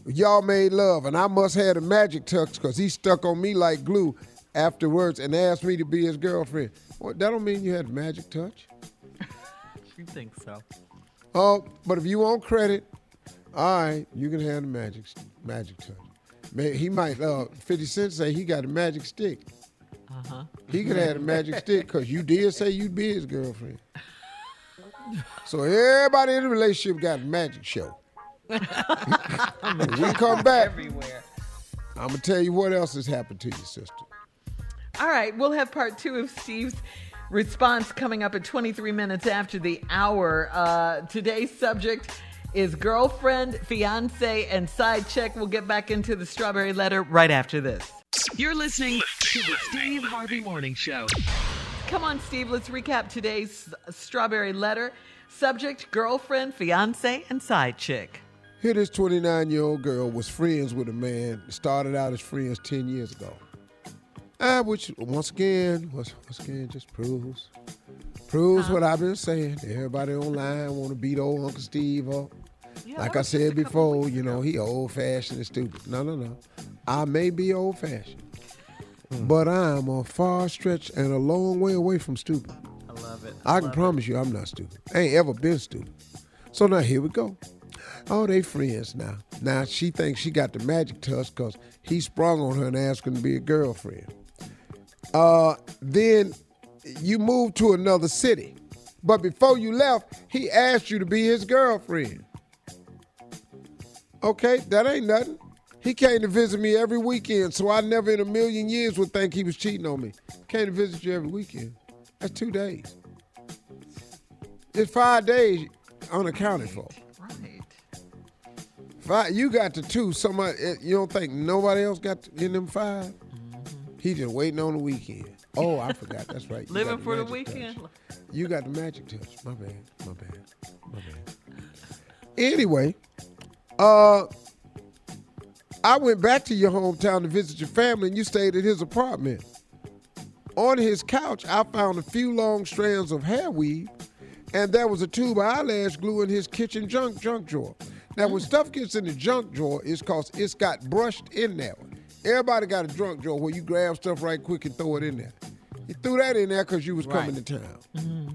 y'all made love, and I must have a magic touch because he stuck on me like glue afterwards and asked me to be his girlfriend. Well, that don't mean you had a magic touch. <laughs> You think so? Oh, but if you want credit, all right, you can have the magic magic touch. May he might uh 50 Cent say he got a magic stick. Uh-huh. He could have a magic <laughs> stick because you did say you'd be his girlfriend. So everybody in the relationship got a magic show. When we come back, Everywhere. I'm gonna tell you what else has happened to you, sister. All right, we'll have part two of Steve's response coming up at 23 minutes after the hour. Uh, today's subject is girlfriend, fiance, and side check. We'll get back into the strawberry letter right after this. You're listening to the Steve Harvey Morning Show. Come on, Steve, let's recap today's strawberry letter. Subject girlfriend, fiance, and side chick. Here, this 29 year old girl was friends with a man, started out as friends 10 years ago. Uh, which, once again, once, once again, just proves proves what I've been saying. Everybody online want to beat old Uncle Steve up. like I said before, you know, he old fashioned and stupid. No, no, no. I may be old fashioned, but I'm a far stretch and a long way away from stupid. I love it. I can promise you I'm not stupid. I ain't ever been stupid. So now here we go. Oh, they friends now. Now she thinks she got the magic touch because he sprung on her and asked her to be a girlfriend. Uh, then you moved to another city. But before you left, he asked you to be his girlfriend. Okay, that ain't nothing. He came to visit me every weekend, so I never in a million years would think he was cheating on me. Came to visit you every weekend. That's two days. It's five days unaccounted for. Right. Five, you got the two. Somebody you don't think nobody else got in them 5 He just waiting on the weekend. Oh, I forgot. That's right. You Living got for the magic touch. weekend. You got the magic touch. My bad. My bad. My bad. Anyway, uh, I went back to your hometown to visit your family, and you stayed at his apartment. On his couch, I found a few long strands of hair weave, and there was a tube of eyelash glue in his kitchen junk junk drawer. Now, when stuff gets in the junk drawer, it's cause it's got brushed in there. Everybody got a junk drawer where you grab stuff right quick and throw it in there. You threw that in there because you was coming to town. Mm-hmm.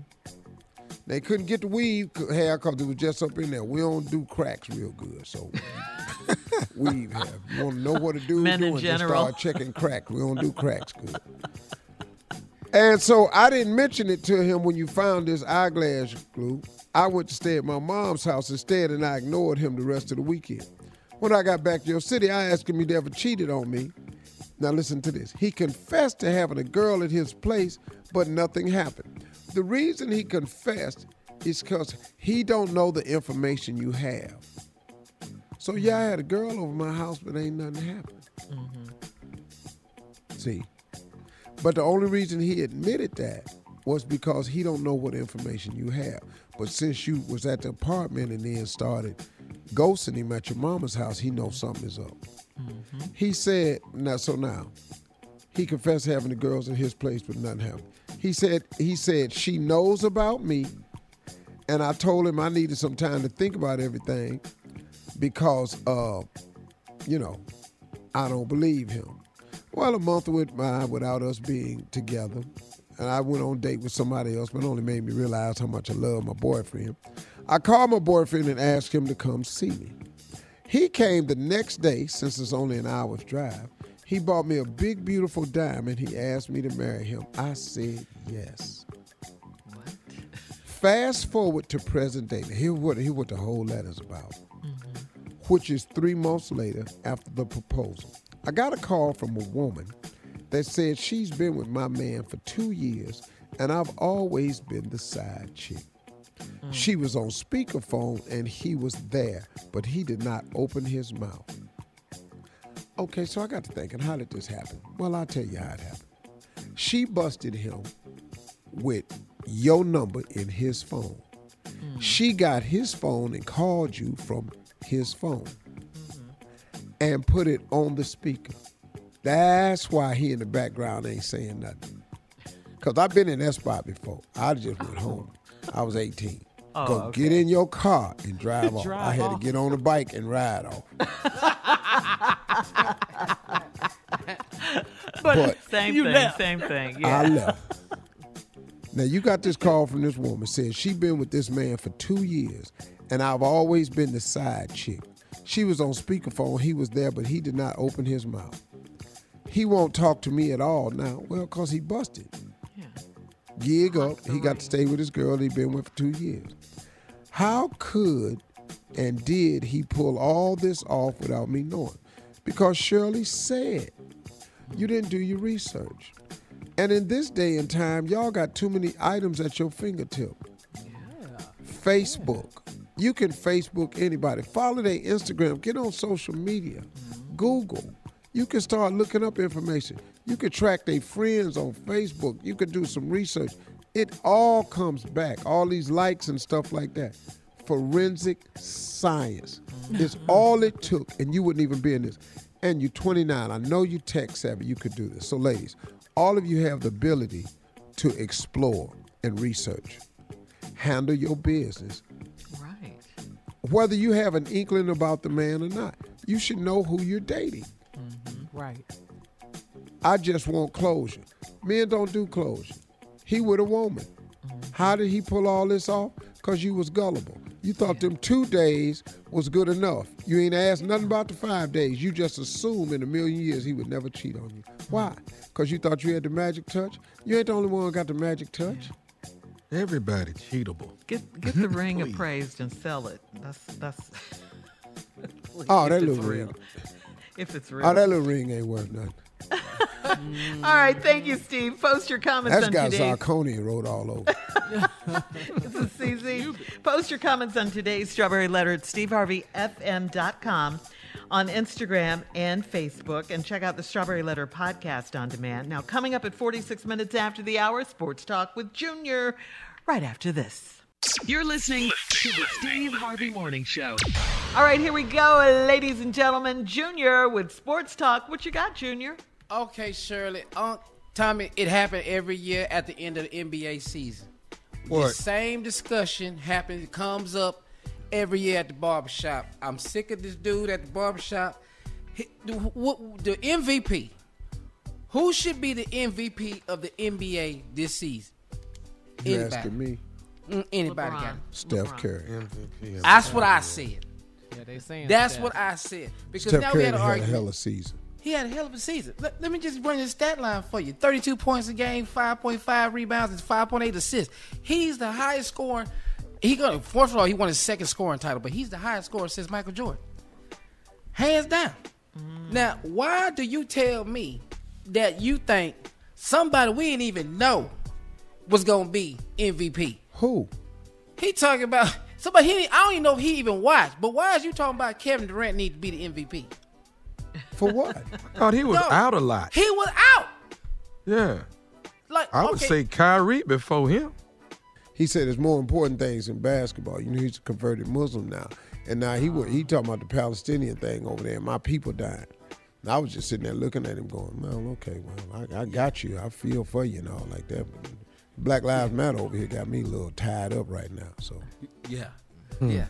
They couldn't get the weave hair because it was just up in there. We don't do cracks real good, so <laughs> weave hair. You want to know what to do? Men in general. start checking cracks. We don't do cracks good. And so I didn't mention it to him when you found this eyeglass glue. I went to stay at my mom's house instead, and I ignored him the rest of the weekend. When I got back to your city, I asked him if he ever cheated on me. Now listen to this. He confessed to having a girl at his place, but nothing happened. The reason he confessed is because he don't know the information you have. So yeah, I had a girl over my house, but ain't nothing happened. Mm-hmm. See, but the only reason he admitted that was because he don't know what information you have. But since you was at the apartment and then started ghosting him at your mama's house, he knows something is up. He said, now so now, he confessed having the girls in his place, but nothing happened. He said he said she knows about me, and I told him I needed some time to think about everything because uh, you know, I don't believe him. Well, a month went by without us being together, and I went on a date with somebody else, but it only made me realize how much I love my boyfriend. I called my boyfriend and asked him to come see me. He came the next day, since it's only an hour's drive. He bought me a big, beautiful diamond. He asked me to marry him. I said yes. What? Fast forward to present day. Now, Here what here what the whole letter's about. Which is three months later after the proposal. I got a call from a woman that said she's been with my man for two years and I've always been the side chick. Mm. She was on speakerphone and he was there, but he did not open his mouth. Okay, so I got to thinking, how did this happen? Well, I'll tell you how it happened. She busted him with your number in his phone. Mm. She got his phone and called you from his phone mm-hmm. and put it on the speaker. That's why he in the background ain't saying nothing. Cause I've been in that spot before. I just went home. I was 18. Oh, Go okay. get in your car and drive off. I had off. to get on the bike and ride off. <laughs> <laughs> But same You thing, left. same thing. Yeah. I left. Now you got this call from this woman says she been with this man for two years, and I've always been the side chick. She was on speakerphone. He was there, but he did not open his mouth. He won't talk to me at all now. Well, cause he busted. Gig up. He got to stay with his girl he been with for two years. How could and did he pull all this off without me knowing? Because Shirley said you didn't do your research. And in this day and time, y'all got too many items at your fingertip. Facebook. You can Facebook anybody. Follow their Instagram. Get on social media. Mm-hmm. Google. You can start looking up information. You can track their friends on Facebook. You can do some research. It all comes back. All these likes and stuff like that. Forensic science. It's <laughs> all it took, and you wouldn't even be in this. And you're 29. I know you tech savvy. You could do this. So, ladies, all of you have the ability to explore and research. Handle your business. Right. Whether you have an inkling about the man or not, you should know who you're dating. Mm-hmm. Right. I just want closure. Men don't do closure. He with a woman. Mm-hmm. How did he pull all this off? Because you was gullible. You thought them two days was good enough. You ain't asked nothing about the five days. You just assume in a million years he would never cheat on you. Mm-hmm. Why? Because you thought you had the magic touch? You ain't the only one who got the magic touch. Everybody cheatable. Get <laughs> get the ring appraised and sell it. That's that's. Oh, that <laughs> it's little real. ring. If it's real. Oh, that little ring ain't worth nothing. <laughs> All right, thank you, Steve. Post your comments That's on got today's. zirconia wrote all over. <laughs> this is CZ. Post your comments on today's Strawberry Letter at steveharveyfm.com on Instagram and Facebook, and check out the Strawberry Letter podcast on demand. Now, coming up at 46 minutes after the hour, Sports Talk with Junior, right after this. You're listening to the Steve Harvey Morning Show. All right, here we go, ladies and gentlemen. Junior with Sports Talk. What you got, Junior? Okay, Shirley. Unc, Tommy, it happened every year at the end of the NBA season. What? The same discussion happens, comes up every year at the barbershop. I'm sick of this dude at the barbershop. He- The, what- the MVP. Who should be the MVP of the NBA this season? You Anybody. asking me? Mm, anybody got it. Steph Curry. MVP. That's what I said. Yeah, they saying That's Steph. what I said. Because Steph now Curry we had an had a hell of a season. He had a hell of a season. Let, let me just run his stat line for you 32 points a game, 5.5 rebounds, and 5.8 assists. He's the highest scorer. He got, first of all, he won his second scoring title, but he's the highest scorer since Michael Jordan. Hands down. Now, why do you tell me that you think somebody we didn't even know was going to be MVP? Who? He talking about somebody. He, I don't even know if he even watched. But why is you talking about Kevin Durant need to be the MVP? For what? <laughs> I thought he was No. out a lot. He was out. Yeah. Like I would okay. say Kyrie before him. He said there's more important things in basketball. You know, he's a converted Muslim now. And now he wa- he talking about the Palestinian thing over there, my people dying. And I was just sitting there looking at him going, well, okay, well, I, I got you. I feel for you and all like that. But Black Lives Matter over here got me a little tied up right now. So Yeah. Hmm. Yeah.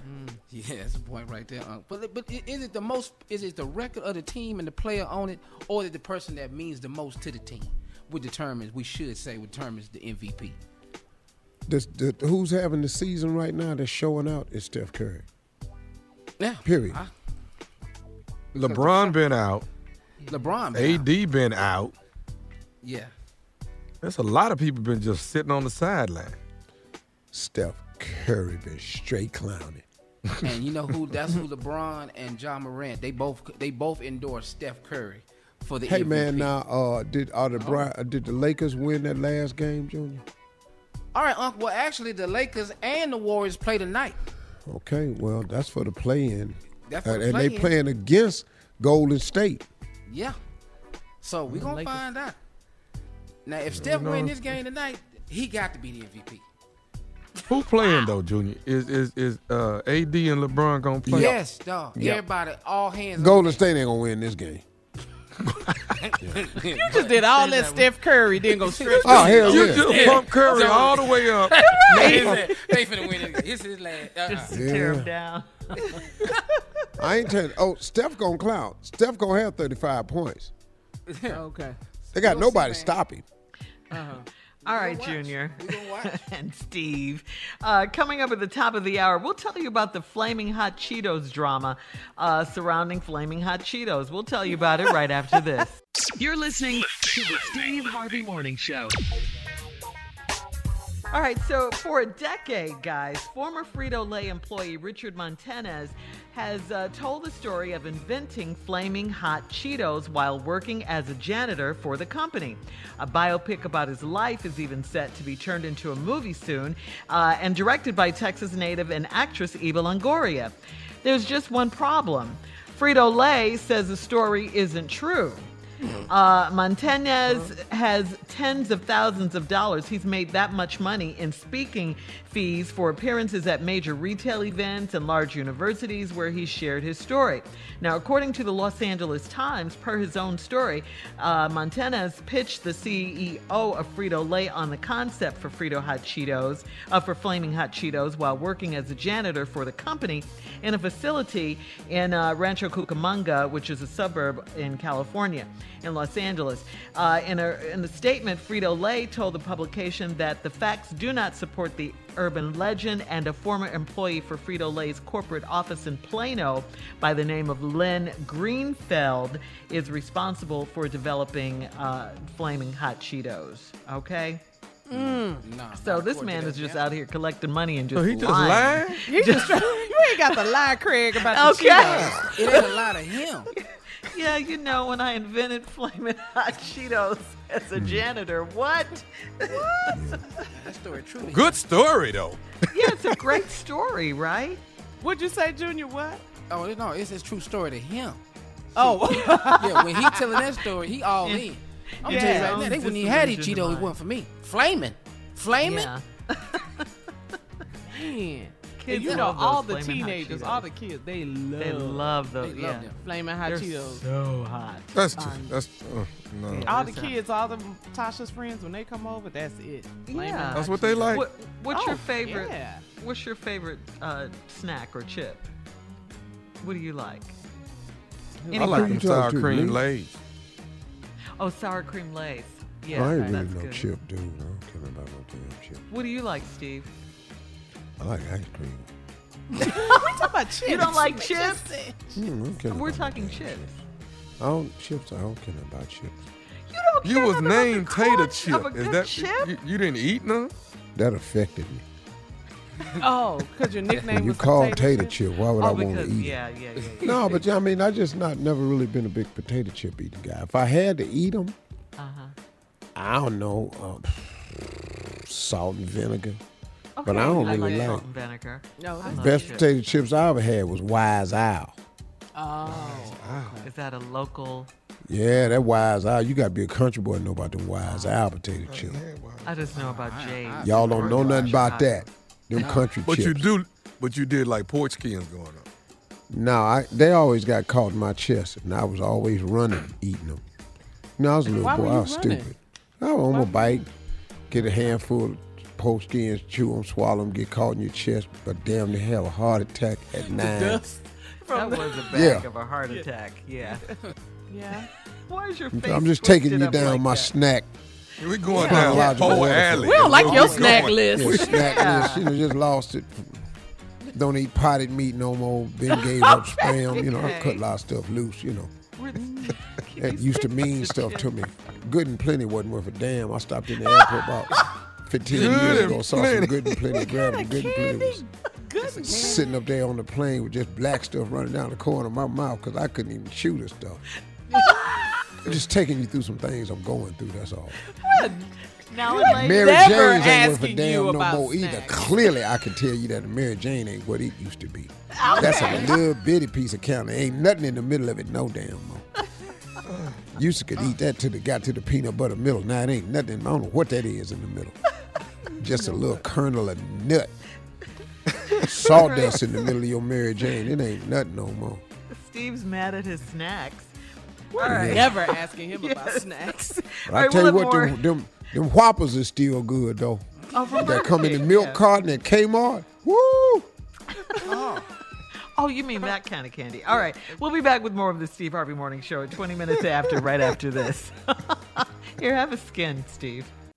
Yeah, that's the point right there. Unc. But but is it the most is it the record of the team and the player on it, or is it the person that means the most to the team? Would determines we should say would determines the MVP. this, the, who's having the season right now that's showing out is Steph Curry. Yeah. Period. I- LeBron been out. LeBron been AD been out. Yeah. There's a lot of people been just sitting on the sideline. Steph Curry been straight clowning. <laughs> and you know who? <laughs> That's who LeBron and Ja Morant. They both they both endorsed Steph Curry for the Hey MVP. man, now uh, did are the Oh. Uh, did the Lakers win that last game, Junior? All right, Uncle. Well, actually, the Lakers and the Warriors play tonight. Okay, well that's for the play-in, That's for Uh, the and they play-in. playing against Golden State. Yeah. So we The gonna Lakers. find out. Now, if Steph win this game tonight, he got to be the MVP. Who playing though, Junior? Is is is uh, AD and LeBron gonna play? Yes, dog. Yeah. Everybody, all hands. on Golden State ain't gonna win this game. <laughs> You just did all that Steph Curry, then go straight. Oh hell You yeah! just pump Curry all the way up. <laughs> They ain't they ain't finna win it. This is last. Uh-uh. Just to tear him down. I ain't telling. Oh, Steph gonna clown. Steph gonna have 35 points. Okay. They got We'll see, nobody man. stopping. <laughs> All right, Junior <laughs> and Steve. Uh, coming up at the top of the hour, we'll tell you about the Flaming Hot Cheetos drama uh, surrounding Flaming Hot Cheetos. We'll tell you about it right after this. <laughs> You're listening to the Steve Harvey Morning Show. All right, so for a decade, guys, former Frito Lay employee Richard Montanez has uh, told the story of inventing flaming hot Cheetos while working as a janitor for the company. A biopic about his life is even set to be turned into a movie soon uh, and directed by Texas native and actress Eva Longoria. There's just one problem Frito Lay says the story isn't true. Uh, Montanez has tens of thousands of dollars. He's made that much money in speaking fees for appearances at major retail events and large universities where he shared his story. Now, according to the Los Angeles Times, per his own story, uh, Montanez pitched the CEO of Frito Lay on the concept for Frito Hot Cheetos, uh, for Flaming Hot Cheetos, while working as a janitor for the company in a facility in uh, Rancho Cucamonga, which is a suburb in California, in Los Angeles. Uh, in, a, in a statement, Frito Lay told the publication that the facts do not support the urban legend, and a former employee for Frito Lay's corporate office in Plano by the name of Len Greenfeld is responsible for developing uh, Flaming Hot Cheetos. Okay? Nah, So this man is just out here collecting money and just So he just lying. lying? <laughs> You just <laughs> you ain't got the lie, Craig, about the Okay. Cheetos. It ain't a lot of him. <laughs> Yeah, you know, when I invented flaming Hot Cheetos as Hmm. a janitor, what? <laughs> That story true. Good story though. yeah, it's a <laughs> great story, right? What'd you say, Junior? What? Oh no, it's his true story to him. Oh, <laughs> yeah, when he telling that story, he all in. I'm Yeah, telling you right now, they wouldn't even have these disillusioned Cheetos. It wasn't for me. Flaming, flaming. Yeah. man. Kids And you know, all the teenagers, all the kids, they love, They love those. They yeah. love them. flaming hot They're Cheetos. so hot. That's just, that's uh, no. all the kids, all the Tasha's friends, when they come over, that's it. Flaming Yeah. That's what they like. What, what's your Oh, favorite? yeah. What's your favorite uh, snack or chip? What do you like? I like them sour cream Lee? lays. Oh, sour cream lace. Yeah, I ain't really no good. chip dude. I don't care about no damn chip. What do you like, Steve? I like ice cream. <laughs> we talking about chips. You don't like <laughs> chips? Mm, I don't We're talking damn chips. I don't chips. I don't care about chips. You don't You was nothing about the named Tater Chip. Of a Is that chip? you, you didn't eat none? That affected me. <laughs> Oh, because your nickname When you was call potato tater chip? chip, why would I oh, want to eat yeah, yeah, yeah. yeah. No, but I mean, I just not never really been a big potato chip eating guy. If I had to eat them, Uh-huh. I don't know, uh, salt and vinegar. But I don't I really like like. salt and vinegar. No, I that's love Best chips. potato chips I ever had was Wise Owl. Oh. oh, Is that a local? Yeah, that Wise Owl. You got to be a country boy to know about them Wise oh. Owl potato chips. I just know about Jay. Y'all don't know nothing about that. Them country But chips. you do. But you did like porch skins going up. No, I, they always got caught in my chest, and I was always running, eating them. You know, I was a little Why boy. were I was running? stupid. I was on my bike, get a handful of post skins, chew them, swallow them, get caught in your chest, but damn, they have a heart attack at nine. dust. That was a <laughs> bag Yeah. of a heart attack. Yeah. <laughs> Yeah. Why is your face? I'm just taking you down like my that? snack. We going Yeah. down Chronological whole alley. We don't like Where your snack going? list. Yeah, snack Yeah. list. You know, just lost it. Don't eat potted meat no more. Been gave up <laughs> spam. You know, I cut a lot of stuff loose. You know, that used to mean stuff to me. Good and plenty wasn't worth a damn. I stopped in the airport about 15 Good years and ago. Saw plenty. some good and plenty. <laughs> Grabbed the good and plenty. Was Good. sitting up there on the plane with just black stuff running down the corner of my mouth because I couldn't even chew this stuff. <laughs> just taking you through some things I'm going through. That's all. Now and later. Mary Never Jane's ain't worth a damn no about more either. Clearly, I can tell you that a Mary Jane ain't what it used to be. That's a little bitty piece of candy. Ain't nothing in the middle of it no damn more. <laughs> Used to could eat that till it got to the peanut butter middle. Now it ain't nothing. I don't know what that is in the middle. Just a little kernel of nut. Sawdust in the middle of your Mary Jane. It ain't nothing no more. Steve's mad at his snacks. We're All right. never asking him about snacks. <laughs> But I right, tell we'll you what, more. them, them them whoppers are still good though. Oh, from that come in the milk King, carton at Kmart. Woo! Oh. oh, you mean that kind of candy. All right. We'll be back with more of the Steve Harvey Morning Show at 20 minutes after, right after this. <laughs> Here, have a skin, Steve.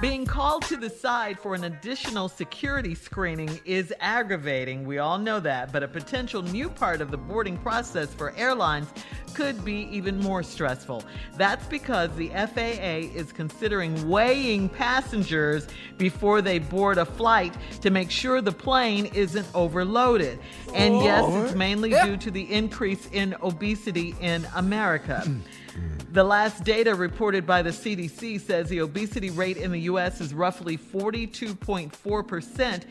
Being called to the side for an additional security screening is aggravating. We all know that. But a potential new part of the boarding process for airlines could be even more stressful. That's because the FAA is considering weighing passengers before they board a flight to make sure the plane isn't overloaded. And yes, it's mainly due to the increase in obesity in America. <clears throat> The last data reported by the CDC says the obesity rate in the U.S. is roughly 42.4%.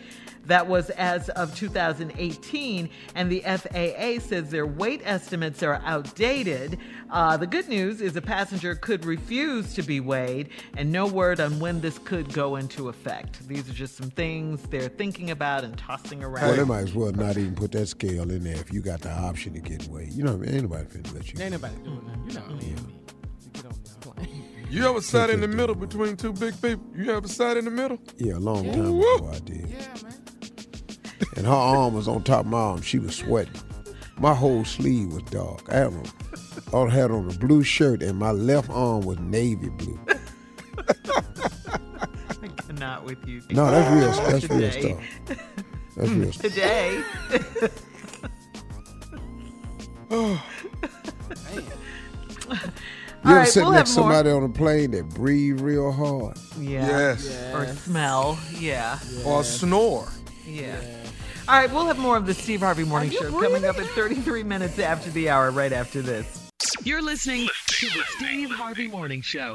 That was as of 2018. And the FAA says their weight estimates are outdated. Uh, the good news is a passenger could refuse to be weighed, and no word on when this could go into effect. These are just some things they're thinking about and tossing around. Well, they might as well not even put that scale in there if you got the option to get weighed. You know what I mean? Ain't nobody finna let you. Ain't nobody doing that. You're not paying me to get on this plane. You ever sat in the <laughs> middle between two big people? You ever sat in the middle? Yeah, a long time ago I did. And her arm was on top of my arm. She was sweating. My whole sleeve was dark. I had on, I had on a blue shirt, and my left arm was navy blue. I cannot with you. No, that's real. That's real stuff. That's real stuff. Today. <sighs> You ever right, sit we'll next have to more. somebody on a plane that breathe real hard? Yeah. Yes. Or smell. Yeah. Or snore. Yeah. All right, we'll have more of the Steve Harvey Morning Show coming up at 33 minutes after the hour, right after this. You're listening to the Steve Harvey Morning Show.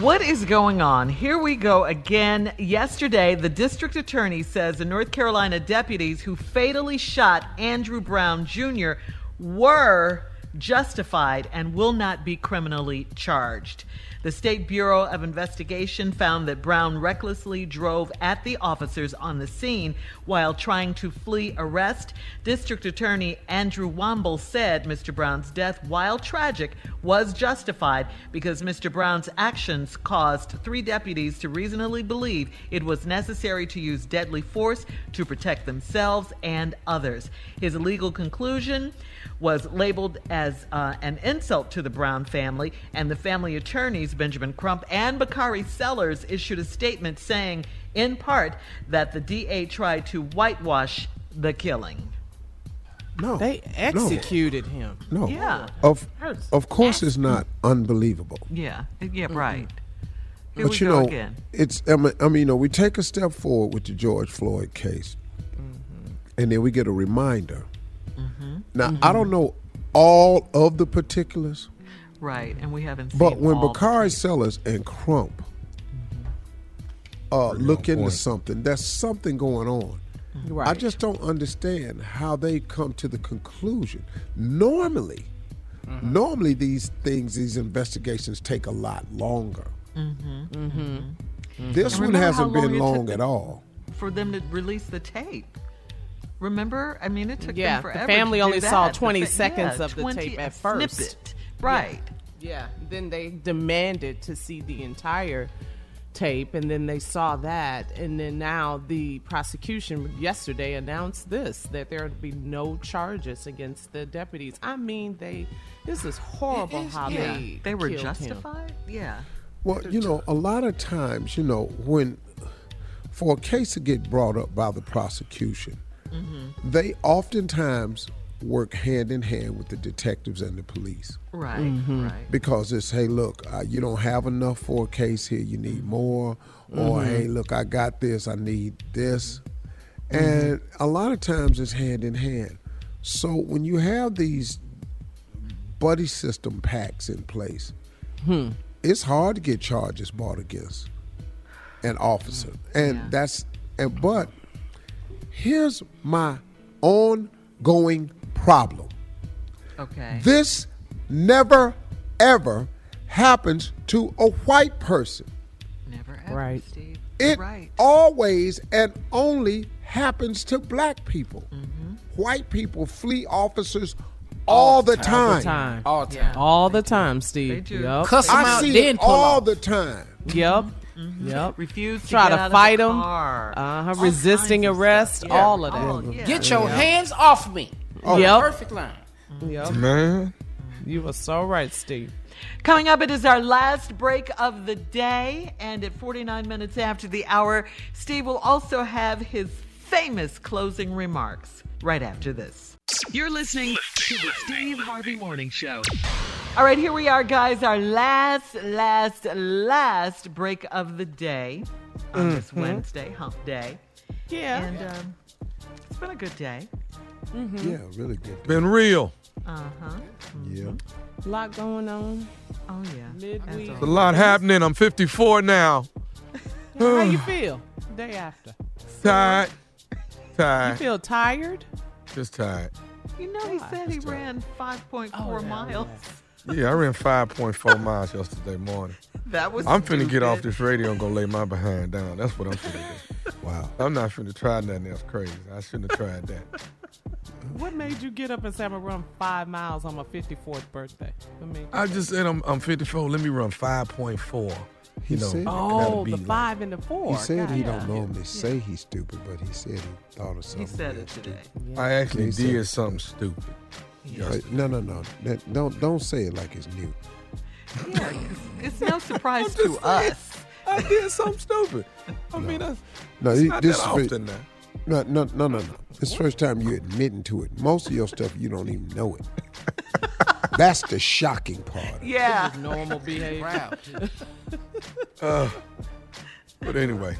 What is going on? Here we go again. Yesterday, the district attorney says the North Carolina deputies who fatally shot Andrew Brown Jr. were justified and will not be criminally charged. The State Bureau of Investigation found that Brown recklessly drove at the officers on the scene while trying to flee arrest. District Attorney Andrew Womble said Mr. Brown's death, while tragic, was justified because Mr. Brown's actions caused three deputies to reasonably believe it was necessary to use deadly force to protect themselves and others. His legal conclusion was labeled as uh, an insult to the Brown family, and the family attorneys, Benjamin Crump and Bakari Sellers, issued a statement saying, in part, that the DA tried to whitewash the killing. No. They executed him. No. Yeah. Of of course, it's not unbelievable. Yeah, yeah, right. Here but we you go know, again. it's I mean, I mean, you know, we take a step forward with the George Floyd case, Mm-hmm. and then we get a reminder. Now, I don't know all of the particulars, Right, and we haven't seen but when all Bakari Sellers and Crump uh, look into something, there's something going on. I Right. just don't understand how they come to the conclusion. Normally, Mm-hmm. normally these things, these investigations take a lot longer. Mm-hmm. Mm-hmm. This one hasn't long been long at all. for them to release the tape. Remember? I mean, it took Yeah, them the forever. family to only saw that. The 20 fa- seconds yeah, of the tape at a first. snippet. Right. Yeah. Then they demanded to see the entire tape, and then they saw that, and then now the prosecution yesterday announced this that there would be no charges against the deputies. I mean, they. This is horrible how yeah. they They were killed him. justified? Yeah. Well, you know, a lot of times, you know, when for a case to get brought up by the prosecution, Mm-hmm. they oftentimes work hand in hand with the detectives and the police. Right. Mm-hmm. Right. Because it's, hey, look, uh, you don't have enough for a case here, you need more. Or, Mm-hmm. hey, look, I got this, I need this. Mm-hmm. And a lot of times it's hand in hand. So when you have these buddy system packs in place, Hmm. it's hard to get charges brought against an officer. And that's and but here's my ongoing problem. Okay. This never, ever happens to a white person. Never ever, Right. Steve. It right. always and only happens to black people. Mm-hmm. White people flee officers all, the, time. All the time. All the time. All the time, Steve. They do. Yep. Cuss 'em I out, see then it pull all off. the time. Yep. Mm-hmm. Yep. Refuse to Try get to out fight of the them. Uh huh. Resisting arrest. Yeah. All of that. Oh, yeah. Get your hands off me. Yep. Perfect line. Yep. Man. You were so right, Steve. Coming up, it is our last break of the day, and at 49 minutes after the hour, Steve will also have his famous closing remarks right after this. You're listening to the Steve Harvey Morning Show. All right, here we are, guys. Our last, last, last break of the day on this Mhm. Wednesday, hump day. Yeah. And um, it's been a good day. Mm-hmm. Yeah, really good. Been real. Uh huh. Yeah. A lot going on. Oh, yeah. Midweek. There's a lot happening. I'm 54 now. <laughs> How you <sighs> feel? Day after. Tired. Tired. You feel tired? Just tired. You know, he said he ran 5.4 miles. Yeah, I ran 5.4 miles yesterday morning. <laughs> That was I'm finna get off this radio and go lay my behind down. That's what I'm finna do. <laughs> Wow. I'm not finna try nothing else crazy. I shouldn't have tried that. <laughs> What made you get up and say I'm gonna run five miles on my 54th birthday? I mean, I just said I'm, I'm 54. Let me run 5.4. He You know, said- oh, the like- five and the four. He said he Got don't it. normally say he's stupid, but he said he thought of something. He said it today. stupid. I actually He did something stupid. Uh, no, no, no. That- don't don't say it like it's new. Yeah, 'cause it's no <laughs> surprise to us. I did something stupid. I mean, that's, No, it's he- not this that is often now. No, no, no, no, no. It's the first time you're admitting to it. Most of your stuff you don't even know it. <laughs> That's the shocking part. Yeah. This is normal behavior. <laughs> Uh, but anyway,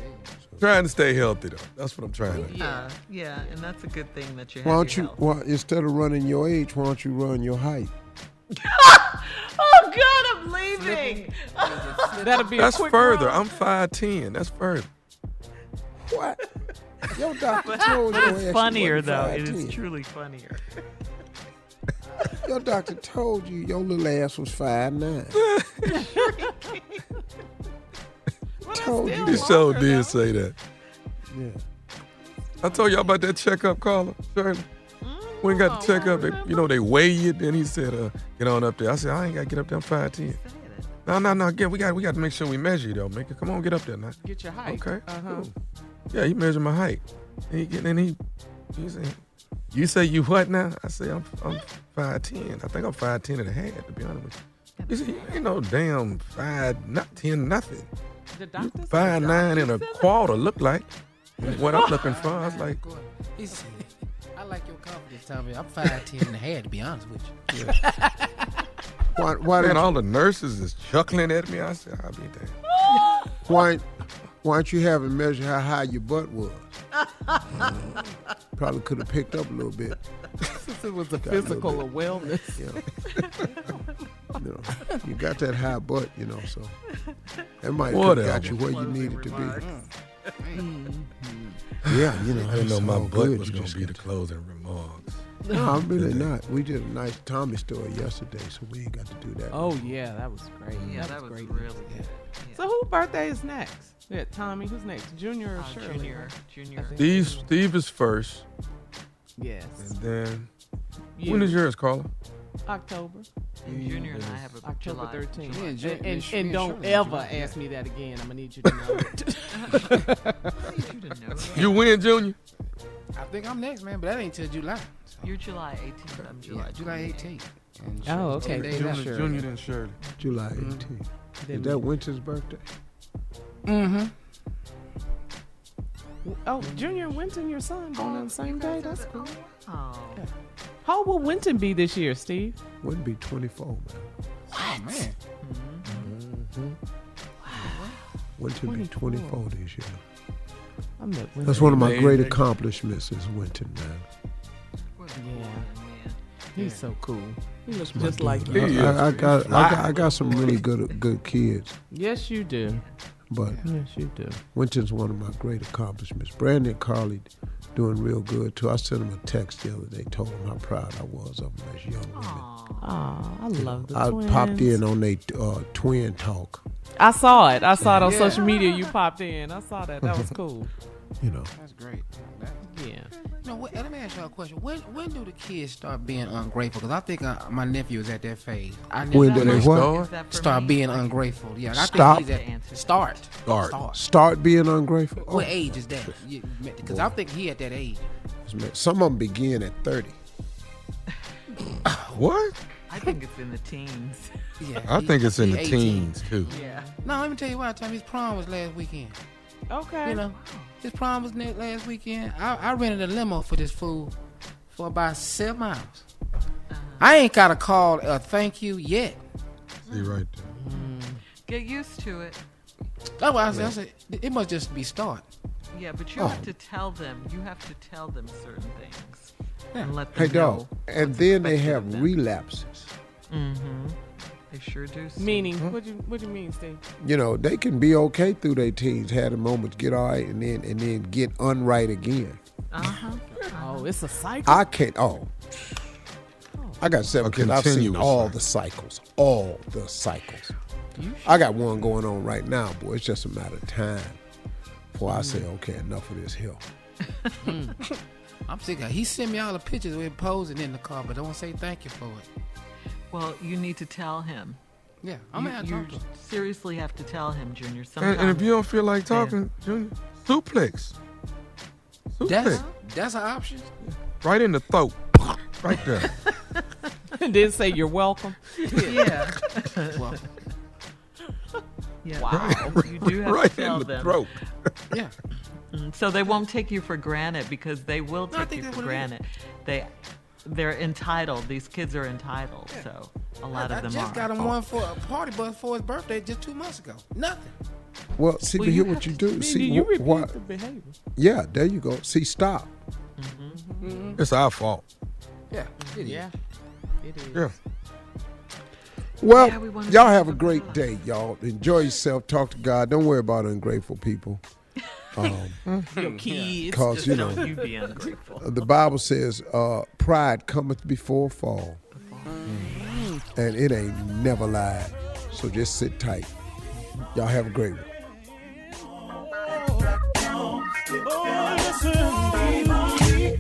trying to stay healthy though. That's what I'm trying to do. Yeah. yeah, and that's a good thing that you have Why don't your you? health. Why, instead of running your age, why don't you run your height? <laughs> Oh, God, I'm leaving. <laughs> That'll be a That's quick further. run. I'm 5'10. That's further. What? Your doctor <laughs> told your ass It's funnier, wasn't though. It 5'10". is truly funnier. Your doctor told you your little ass was five nine. Told you. He sure did say that. Yeah. I told y'all about that checkup, Carla. Shirley. We ain't got the checkup. They, you know, they weigh you. Then he said, uh, "Get on up there." I said, "I ain't got to get up there. I'm 5'10". No, no, no. Get, we got, we got to make sure we measure you though. Make it. Come on, get up there now. Get your height. Okay. Uh huh. cool. Yeah, he measured my height. And he, and he, he said, "You say you what now?" I say, "I'm, I'm 5'10". I think I'm 5'10 and a half, to be honest with you. He said, "You ain't no damn five, not ten, nothing. The doctor said- Five nine and a quarter look like what I'm looking for." I was <laughs> like, He said, I like your confidence, Tommy. I'm 5'10 and a half, to be honest with you. Why? Why "Man, all the nurses is chuckling at me." I said, "I'll be damned." <laughs> Why? Why don't you have him measure how high your butt was? <laughs> Probably could have picked up a little bit. Since it was a <laughs> Got a little physical bit. wellness. Yeah. <laughs> you know, you got that high butt, you know, so that might have Whatever. got you where you needed to be. Mm-hmm. Yeah, you know, I didn't know my butt good. was gonna be the closing remarks. No, I'm really not. We did a nice Tommy story yesterday, so we ain't got to do that. Oh yeah, that was great. Yeah, that was great. really good. So whose birthday is next? Yeah, Tommy. Who's next? Junior or Uh, Shirley? Junior, Junior. Steve, Steve is first, Yes. and then You. when is yours, Carla? October. And Junior and I have a October 13th. July. And, Yeah, and, and, don't Shirley, ever July, ask me that again. I'm gonna need you to know. it. You didn't know that. You win, Junior. I think I'm next, man, but that ain't till July. So, You're July 18th. I'm July. yeah, July 18th. And Oh, okay. 10 days Junior, after. Junior, then Shirley. July Mm-hmm. 18th. Is that Wynton's birthday? Mm-hmm. Oh, Junior Wynton, your son, born on the same day. That's cool. Oh. How old will Wynton be this year, Steve? Wouldn't be 24, man. Oh, man. Wynton be 24 this year. I'm not Wynton. That's one of my Amazing. great accomplishments is Wynton, man. Yeah. He's so cool. He looks My just like dude. you. I, I, I got, I got I got some really good good kids, Yes, you do. But Yes, you do. Wynton's one of my great accomplishments. Brandi and Karli doing real good too. I sent him a text the other day, told him how proud I was of them as young women. Aw, I love the I twins. popped in on their uh, twin talk. I saw it. I saw it on Yeah. social media. You popped in. I saw that. That was cool. <laughs> You know, That's great. That- Yeah. You know, let me ask y'all a question. When when do the kids start being ungrateful? Because I think uh, my nephew is at that phase. I When do they what? Is that for Start me? being ungrateful. Yeah, I Stop. think he's at start. start start being ungrateful. Oh, What age is that? Because I think he at that age. Some of them begin at thirty. <laughs> What? I think it's in the teens. Yeah, I he- think it's in he the 18. teens too. Yeah. No, let me tell you why. Time his prom was last weekend. Okay. You know, his prom was ne- last weekend. I, I rented a limo for this fool for about seven miles. I ain't got a call a thank you yet. See right Get used to it. That's why I said, I said it must just be start. Yeah, but you Oh. have to tell them. You have to tell them certain things Yeah. and let them Hey, know. dog. And then they have relapses. Mm-hmm. They sure do. Steve. Meaning, what you what you mean, Steve? You know, they can be okay through their teens, had a moment, get all right, and then and then get unright again. Uh-huh. Oh, it's a cycle. I can't. Oh, I got seven kids. I've seen continuous all the cycles, all the cycles. I got one going on right now, boy. It's just a matter of time before I say, okay, enough of this here. <laughs> <laughs> I'm sick of He sent me all the pictures of him posing in the car, but don't say thank you for it. Well, you need to tell him. Yeah, I'm you, gonna you talk to him. seriously have to tell him, Junior. And, Sometimes. and if you don't feel like talking, Junior, suplex. Suplex. That's that's an option. right in the throat. Right there. and <laughs> <laughs> then say you're welcome. yeah. <laughs> Well, yeah. Wow. You do have right to tell in the them. throat. yeah. Mm, So they won't take you for granted because they will take think you for what it is. granted. They they're entitled. These kids are entitled. So a lot I, of them are. I just are. got him oh. one for a party bus for his birthday just two months ago. Nothing. Well, see, Well, but you here what you do. Meaning See, you wh- repeat what? the behavior. Yeah, there you go. See, stop. Mm-hmm. It's our fault. Yeah. it mm-hmm. is. Yeah. It is. Yeah. Well, Yeah, we y'all have a great love. day, y'all. Enjoy yourself. Talk to God. Don't worry about ungrateful people. Um, <laughs> Your kids. <laughs> Cause you know, you be ungrateful. the Bible says, uh, "Pride cometh before a fall," and it ain't never lied. So just sit tight. Y'all have a great one.